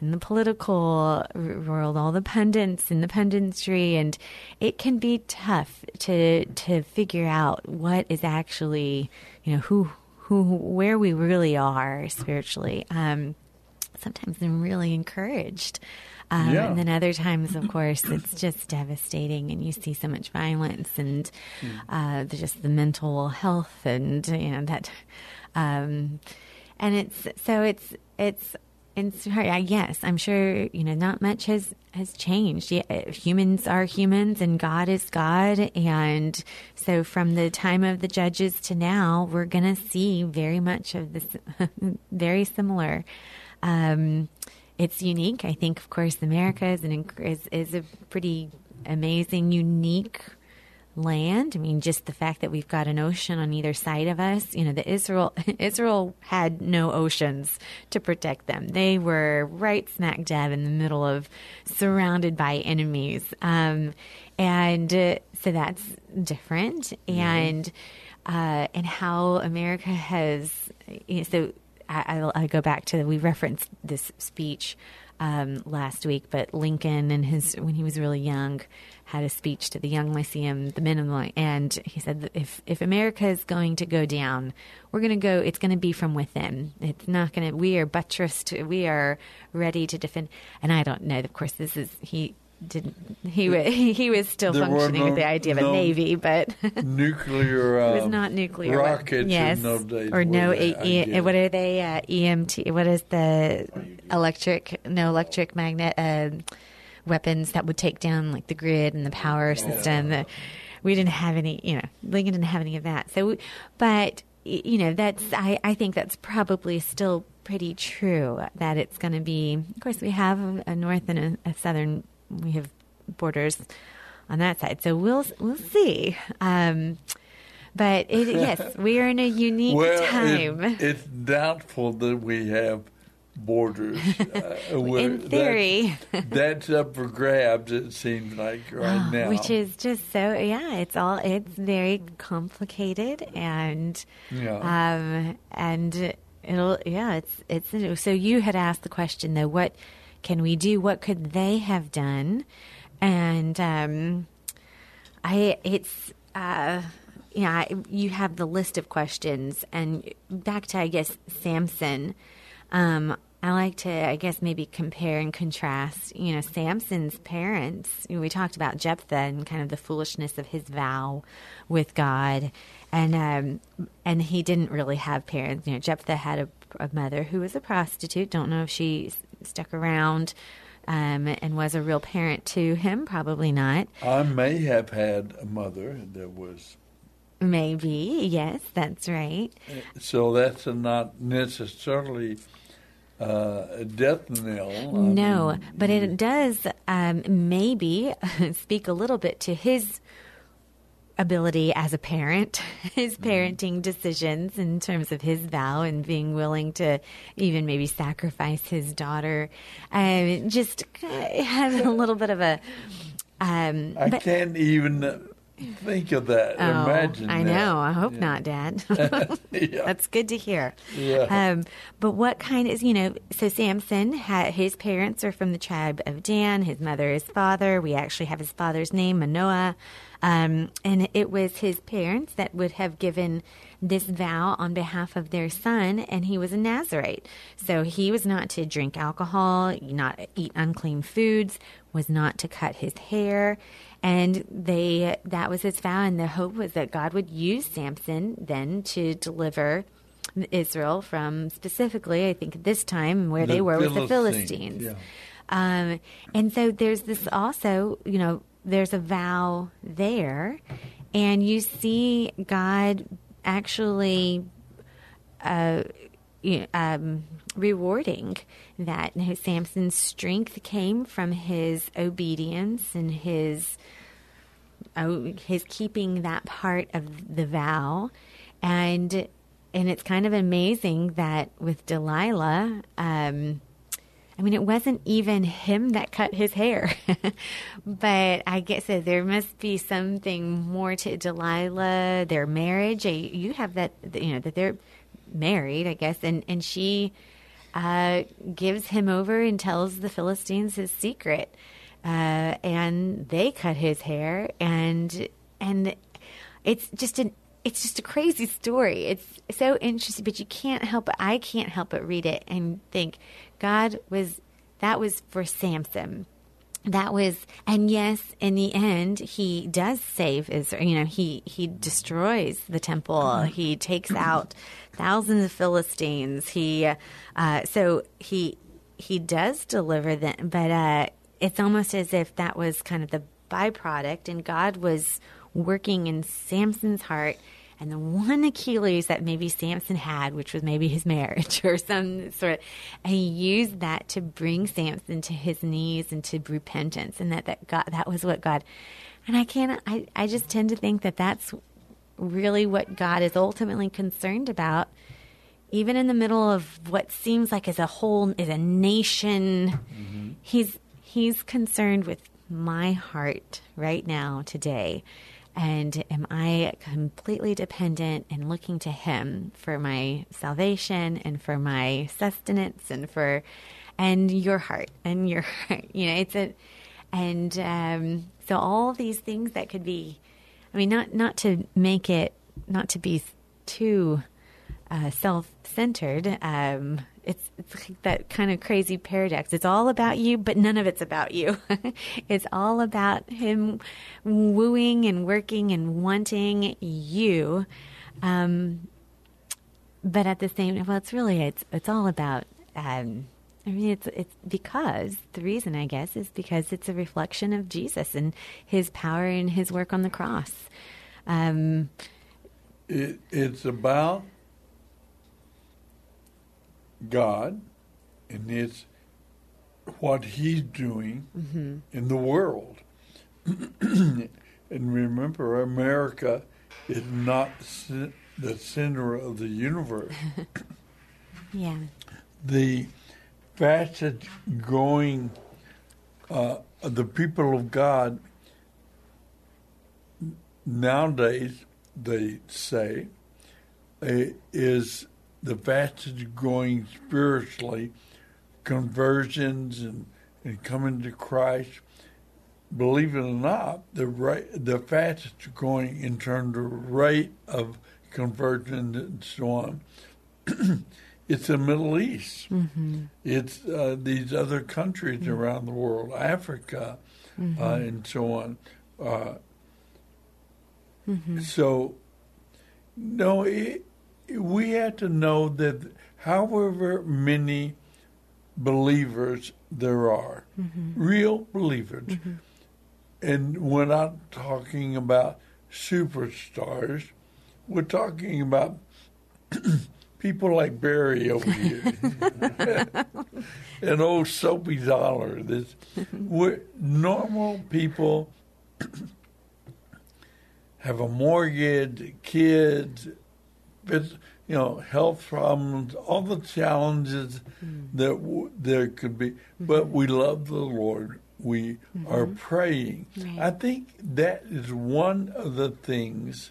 in the political world all the pundits in the punditry and it can be tough to to figure out what is actually you know who who where we really are spiritually um, sometimes I'm really encouraged. Um, Yeah. And then other times, of course, it's just devastating, and you see so much violence and uh, just the mental health, and you know that. Um, and it's so it's it's it's hard. I Yes, I'm sure you know not much has has changed. Yeah, uh, humans are humans, and God is God, and so from the time of the judges to now, we're going to see very much of this, very similar. Um, it's unique. I think, of course, America is an is, is a pretty amazing, unique land. I mean, just the fact that we've got an ocean on either side of us. You know, the Israel Israel had no oceans to protect them. They were right smack dab in the middle of surrounded by enemies, um, and uh, so that's different. And uh, and how America has you know, so. I, I, I go back to we referenced this speech um, last week, but Lincoln and his when he was really young had a speech to the Young Lyceum, the men of the and he said if if America is going to go down, we're going to go. It's going to be from within. It's not going to. We are buttressed. We are ready to defend. And I don't know. Of course, this is he didn't. He wa he was still There functioning with the idea of a no navy, but. Nuclear. It was um, not nuclear. rockets. yes. In those days or no. E- e- what are they? Uh, EMT. What is the electric? No electric magnet uh, weapons that would take down like the grid and the power system. The- we didn't have any. You know, Lincoln didn't have any of that. So, but you know, that's. I, I think that's probably still pretty true. That it's going to be. Of course, we have a north and a, a southern. We have borders on that side. So we'll we'll see. Um, but it, yes, we are in a unique well, time. It, it's doubtful that we have borders. Uh, in theory, that's, that's up for grabs. It seems like right Oh, now. which is just so yeah. It's all it's very complicated and Yeah. um and it'll yeah. It's it's so you had asked the question though. What can we do? What could they have done? And um, I it's uh yeah, you have the list of questions and back to I guess Samson. Um I like to I guess maybe compare and contrast, you know, Samson's parents. You know, we talked about Jephthah and kind of the foolishness of his vow with God. And um and he didn't really have parents. You know, Jephthah had a, a mother who was a prostitute. Don't know if she stuck around um, and was a real parent to him. Probably not. I may have had a mother that was, Maybe yes, that's right. so that's not necessarily uh, a death knell. No, mean, but it does um, maybe speak a little bit to his ability as a parent, his parenting decisions in terms of his vow and being willing to even maybe sacrifice his daughter. Um, just have a little bit of a. Um, I but- can't even think of that. Oh, Imagine. I that. know. I hope Yeah. not, Dad. Yeah. That's good to hear. Yeah. Um, but what kind is, you know, so Samson, had, his parents are from the tribe of Dan. His mother is father. We actually have his father's name, Manoah. Um, and it was his parents that would have given this vow on behalf of their son, and he was a Nazarite. So he was not to drink alcohol, not eat unclean foods, was not to cut his hair. And they that was his vow, and the hope was that God would use Samson then to deliver Israel from specifically, I think this time where The they were with the Philistines, Philistines. yeah. Um, and so there's this also, you know, there's a vow there, and you see God actually uh, um, rewarding that. Samson's strength came from his obedience and his oh, his keeping that part of the vow, and and it's kind of amazing that with Delilah. Um, I mean, it wasn't even him that cut his hair, but I guess there must be something more to Delilah, their marriage. You have that, you know, that they're married, I guess, and and she uh, gives him over and tells the Philistines his secret, uh, and they cut his hair, and and it's just an it's just a crazy story. It's so interesting, but you can't help it. I can't help but read it and think God was that was for Samson. That was, and yes, in the end, he does save Israel. You know, he he destroys the temple. He takes out thousands of Philistines. He, uh, so he he does deliver them, but uh, it's almost as if that was kind of the byproduct, and God was working in Samson's heart. And the one Achilles that maybe Samson had, which was maybe his marriage or some sort and he used that to bring Samson to his knees and to repentance, and that that God that was what God. And I can't. I I just tend to think that that's really what God is ultimately concerned about, even in the middle of what seems like as a whole is a nation. Mm-hmm. He's he's concerned with my heart right now today. And am I completely dependent and looking to Him for my salvation and for my sustenance and for, and your heart and your heart? You know, it's a, and um, so all these things that could be, I mean, not not to make it, not to be too uh, self-centered. Um, it's it's like that kind of crazy paradox. It's all about you, but none of it's about you. it's all about him wooing and working and wanting you. Um, but at the same, time, well, it's really it's it's all about. Um, I mean, it's it's because the reason I guess is because it's a reflection of Jesus and His power and His work on the cross. Um, It, it's about God and it's what He's doing in the world. and remember, America is not c- the center of the universe. yeah, the fastest growing, uh, the people of God nowadays, they say, uh, is the fastest growing spiritually conversions and, and coming to Christ. Believe it or not, the rate, the fastest growing in terms of rate of conversion and so on it's the Middle East. It's uh, these other countries around the world, Africa, uh, and so on. Uh, So, no, it, we have to know that however many believers there are, mm-hmm. real believers. Mm-hmm. And we're not talking about superstars. We're talking about people like Barry over here and old Soapy Dollar. This, we're normal people have a mortgage, kids, phys- you know, health problems, all the challenges mm. that w- there could be. But mm-hmm. we love the Lord. We mm-hmm. are praying. Right. I think that is one of the things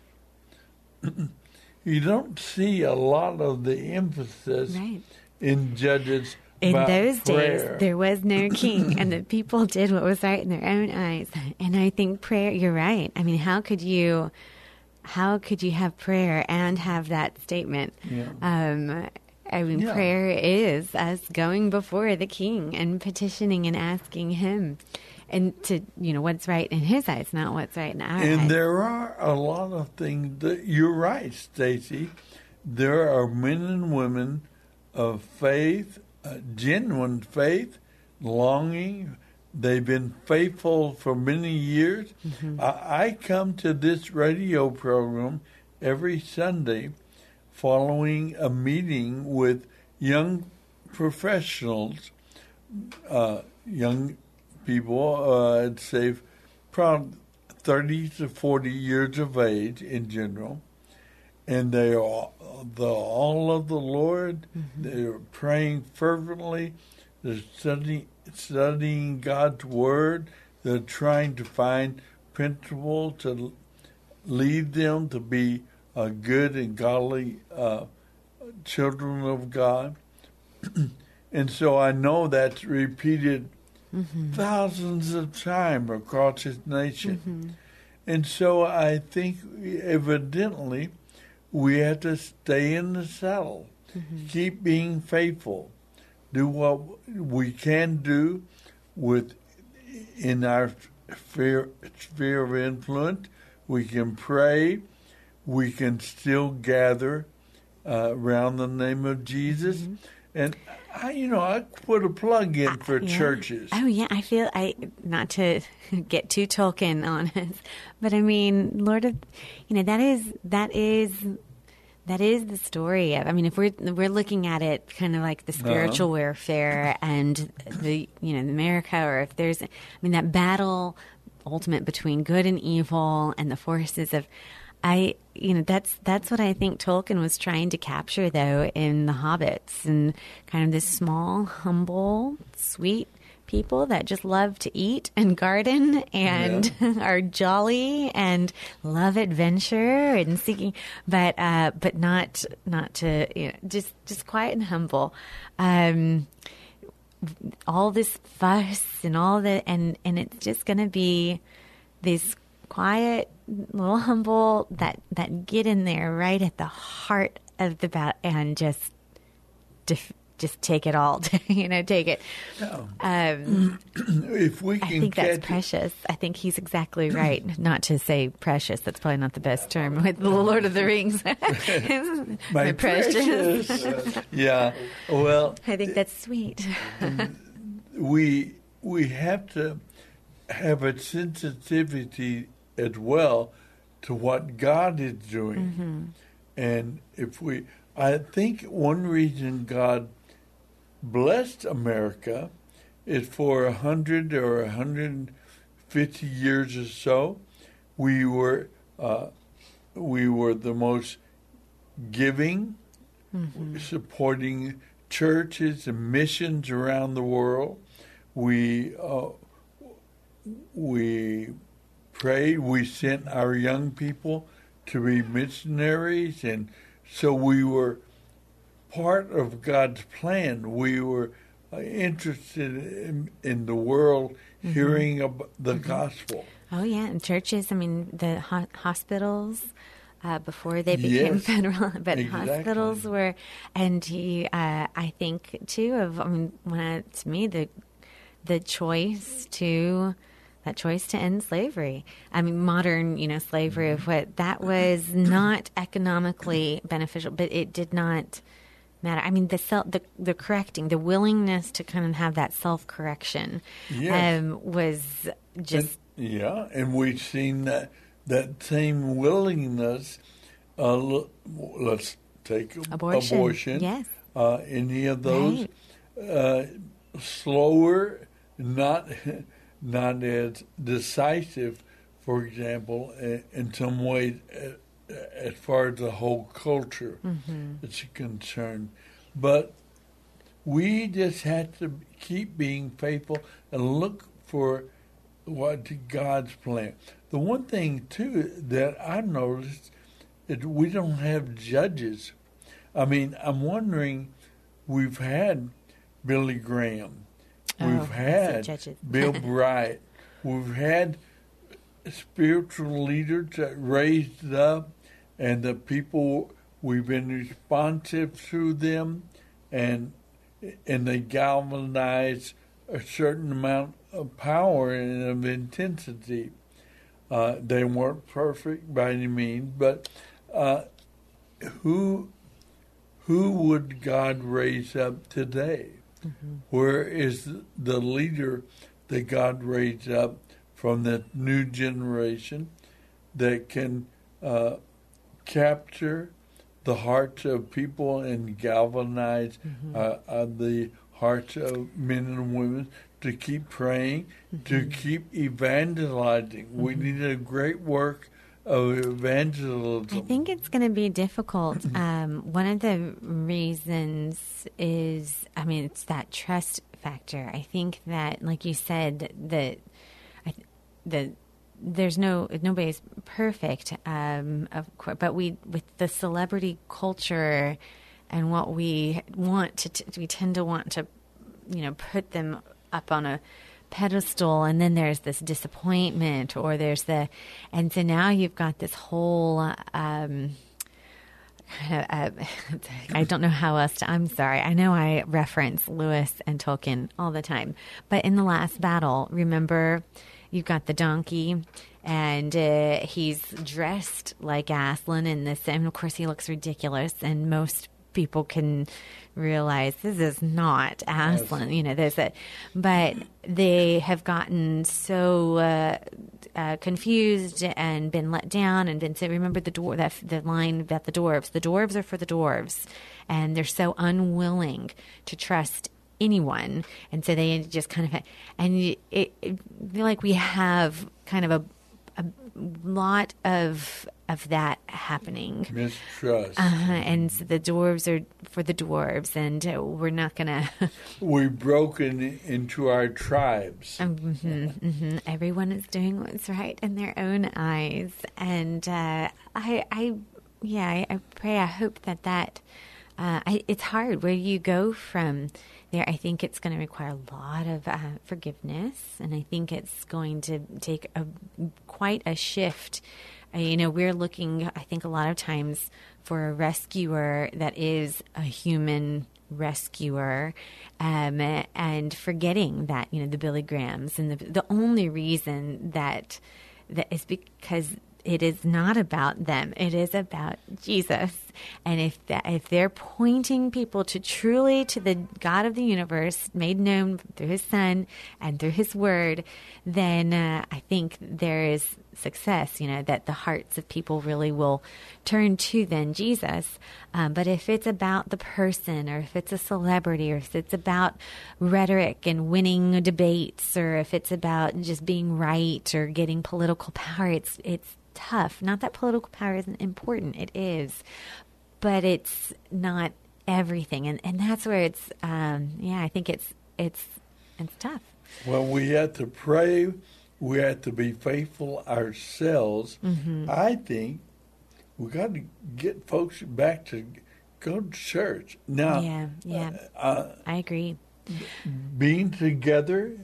you don't see a lot of the emphasis Right. in Judges. In those prayer. days, there was no king, and the people did what was right in their own eyes. And I think prayer. You're right. I mean, how could you, how could you have prayer and have that statement? Yeah. Um, I mean, Yeah. prayer is us going before the king and petitioning and asking him, and to you know what's right in his eyes, not what's right in our eyes. And there are a lot of things that you're right, Stacy. There are men and women of faith, uh, genuine faith, longing. They've been faithful for many years. I, I come to this radio program every Sunday following a meeting with young professionals, uh, young people, uh, I'd say probably 30 to 40 years of age in general. And they are the, all of the Lord. They're praying fervently. They're studying, studying God's Word. They're trying to find principles to lead them to be uh, good and godly uh, children of God. and so I know that's repeated thousands of times across this nation. And so I think evidently we have to stay in the saddle, keep being faithful, do what we can do with in our sphere, sphere of influence. We can pray. We can still gather uh, around the name of Jesus. And I, you know, I put a plug in for Yeah. churches. Oh yeah, I feel I not to get too Tolkien on us, but I mean, Lord of, you know, that is that is that is the story of. I mean, if we're we're looking at it kind of like the uh-huh. spiritual warfare and the you know America, or if there's, I mean, that battle ultimate between good and evil and the forces of. I, you know, that's that's what I think Tolkien was trying to capture, though, in the Hobbits, and kind of this small, humble, sweet people that just love to eat and garden and are jolly and love adventure and seeking, but uh, but not not to you know, just just quiet and humble. Um, all this fuss and all the and and it's just going to be these quiet little humble that that get in there right at the heart of the bat and just def- just take it all you know take it um, if we I think catch that's it- precious. I think he's exactly right. Not to say precious. That's probably not the best term with the Lord of the Rings. my, My precious. precious. yeah. Well, I think that's sweet. we we have to have a sensitivity as well to what God is doing. And if we, I think one reason God blessed America is for a hundred or a hundred and fifty years or so, we were uh, we were the most giving, supporting churches and missions around the world. We uh, we prayed. We sent our young people to be missionaries, and so we were part of God's plan. We were uh, interested in, in the world hearing about the gospel. Oh yeah, and churches. I mean, the ho- hospitals uh, before they became Yes, federal, but exactly. hospitals were. And he, uh, I think too of. I mean, when I, to me the the choice to that choice to end slavery. I mean, modern, you know, slavery of what that was not economically beneficial, but it did not matter. I mean, the self, the the correcting, the willingness to kind of have that self correction, Yes. um, was just Yeah, and we've seen that that same willingness. Uh, l- let's take Abortion, abortion. yes. Uh, any of those uh, slower, not not as decisive, for example, in, in some ways, uh, as far as the whole culture is concerned. But we just have to keep being faithful and look for what God's plan. The one thing too that I've noticed is we don't have judges. I mean, I'm wondering. We've had Billy Graham. Oh, We've had. Bill Bright. We've had spiritual leaders that raised up, and the people we've been responsive to them, and and they galvanize a certain amount of power and of intensity. Uh, they weren't perfect by any means, but uh, who who would God raise up today? Where is the leader that God raised up from the new generation that can uh, capture the hearts of people and galvanize uh, uh, the hearts of men and women to keep praying, to keep evangelizing? We need a great work of evangelism. I think it's going to be difficult. Um, one of the reasons is, I mean, it's that trust factor. I think that, like you said, that I, the there's no nobody's perfect, um, of course, but we with the celebrity culture and what we want to, t- we tend to want to, you know, put them up on a pedestal and then there's this disappointment or there's the and so now you've got this whole um uh, I don't know how else to. I'm sorry. I know I reference Lewis and Tolkien all the time, but in the last battle, remember, you've got the donkey, and uh, he's dressed like Aslan in this, and of course he looks ridiculous, and most people can realize this is not Aslan. You know, there's a, but they have gotten so uh, uh, confused and been let down and been said. Remember the door that the line about the dwarves. The dwarves are for the dwarves, and they're so unwilling to trust anyone, and so they just kind of and it, it, I feel like we have kind of a a lot of of that happening. Mistrust. Uh, and so the dwarves are for the dwarves, and uh, we're not gonna. We've broken into our tribes. hmm Everyone is doing what's right in their own eyes, and uh, I, I, yeah, I, I pray. I hope that that. Uh, I, it's hard where you go from there. I think it's going to require a lot of uh, forgiveness, and I think it's going to take a quite a shift. Uh, you know, we're looking. I think a lot of times for a rescuer that is a human rescuer um, and forgetting that you know the Billy Grahams and the the only reason that that is because it is not about them. It is about Jesus. And if that, if they're pointing people to truly to the God of the universe made known through his son and through his word then uh, I think there is success, you know, that the hearts of people really will turn to then Jesus. Um, but if it's about the person, or if it's a celebrity, or if it's about rhetoric and winning debates, or if it's about just being right or getting political power, it's it's tough. Not that political power isn't important; it is, but it's not everything, and and that's where it's. Um, yeah, I think it's it's it's tough. Well, we have to pray. We have to be faithful ourselves. Mm-hmm. I think we got to get folks back to go to church. Now, yeah, yeah, uh, I agree. being together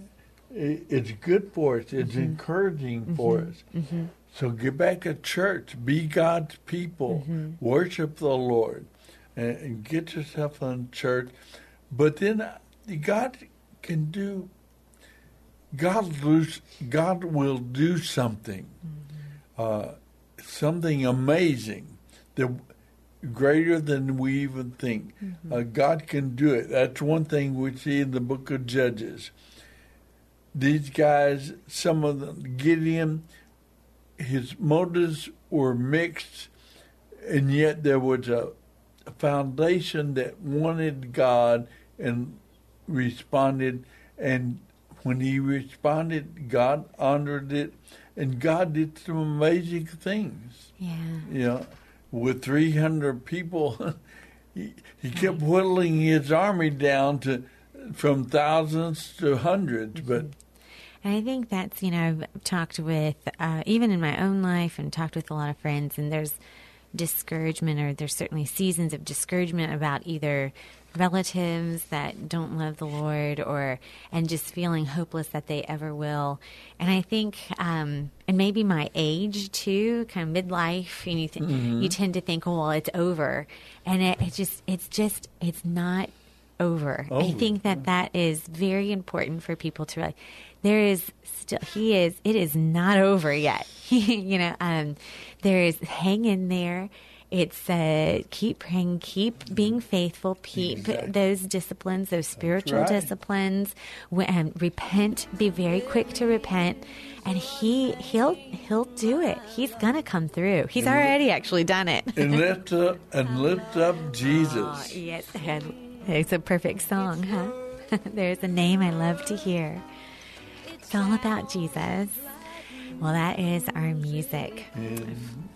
it's good for us. It's Mm-hmm. encouraging for us. So get back to church. Be God's people. Mm-hmm. Worship the Lord, and, and get yourself in church. But then uh, God can do. God lose, God will do something, uh, something amazing that greater than we even think. Uh, God can do it. That's one thing we see in the book of Judges. These guys, some of them, Gideon, his motives were mixed, and yet there was a, a foundation that wanted God and responded. And when he responded, God honored it, and God did some amazing things. Yeah. You know, with 300 people, he, he kept whittling his army down to from thousands to hundreds. But And I think that's, you know, I've talked with, uh, even in my own life and talked with a lot of friends, and there's discouragement, or there's certainly seasons of discouragement about either relatives that don't love the Lord or, and just feeling hopeless that they ever will. And I think, um, and maybe my age too, kind of midlife, and you, th- you tend to think, oh, well, it's over. And it, it just, it's just, it's not over. I think that that is very important for people to realize. There is still, he is, it is not over yet. you know, um, there is, hang in there. It's uh, keep praying, keep being faithful, keep Exactly. those disciplines, those spiritual right. disciplines. Um, repent, be very quick to repent, and he he'll he'll do it. He's gonna come through. He's already actually done it. and lift up and lift up Jesus. Oh, yes, it's a perfect song, huh? There's a name I love to hear. It's all about Jesus. Well, that is our music.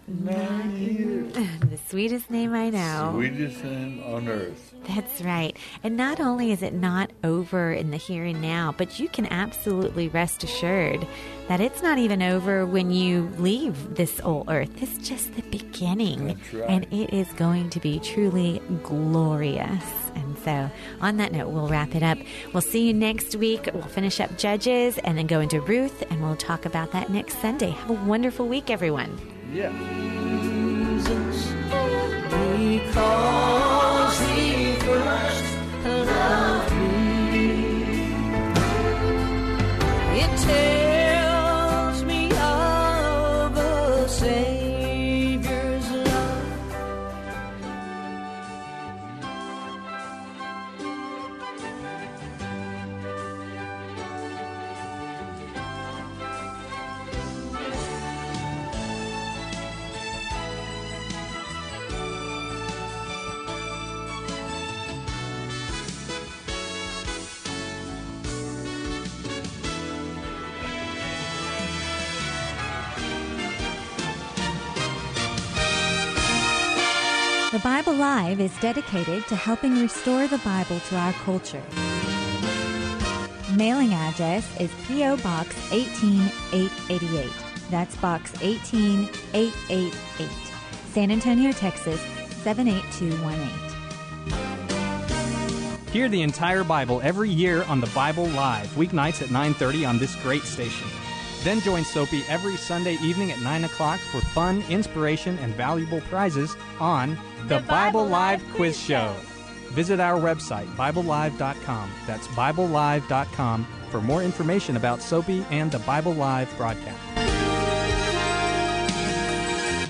The sweetest name I know. Sweetest name on earth. That's right. And not only is it not over in the here and now, but you can absolutely rest assured that it's not even over when you leave this old earth. It's just the beginning. That's right. And it is going to be truly glorious. And so, on that note, we'll wrap it up. We'll see you next week. We'll finish up Judges and then go into Ruth, and we'll talk about that next Sunday. Have a wonderful week, everyone. Yeah. Because he first loved me. It tells The Bible Live is dedicated to helping restore the Bible to our culture. Mailing address is P.O. Box 18888. That's Box 18888. San Antonio, Texas 78218. Hear the entire Bible every year on the Bible Live, weeknights at 9:30 on this great station. Then join Soapy every Sunday evening at 9 o'clock for fun, inspiration, and valuable prizes on the, Bible, Live Quiz Show. Visit our website, BibleLive.com. That's BibleLive.com for more information about Soapy and the Bible Live broadcast.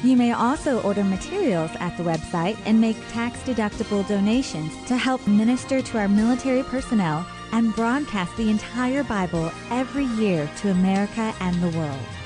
You may also order materials at the website and make tax-deductible donations to help minister to our military personnel and broadcast the entire Bible every year to America and the world.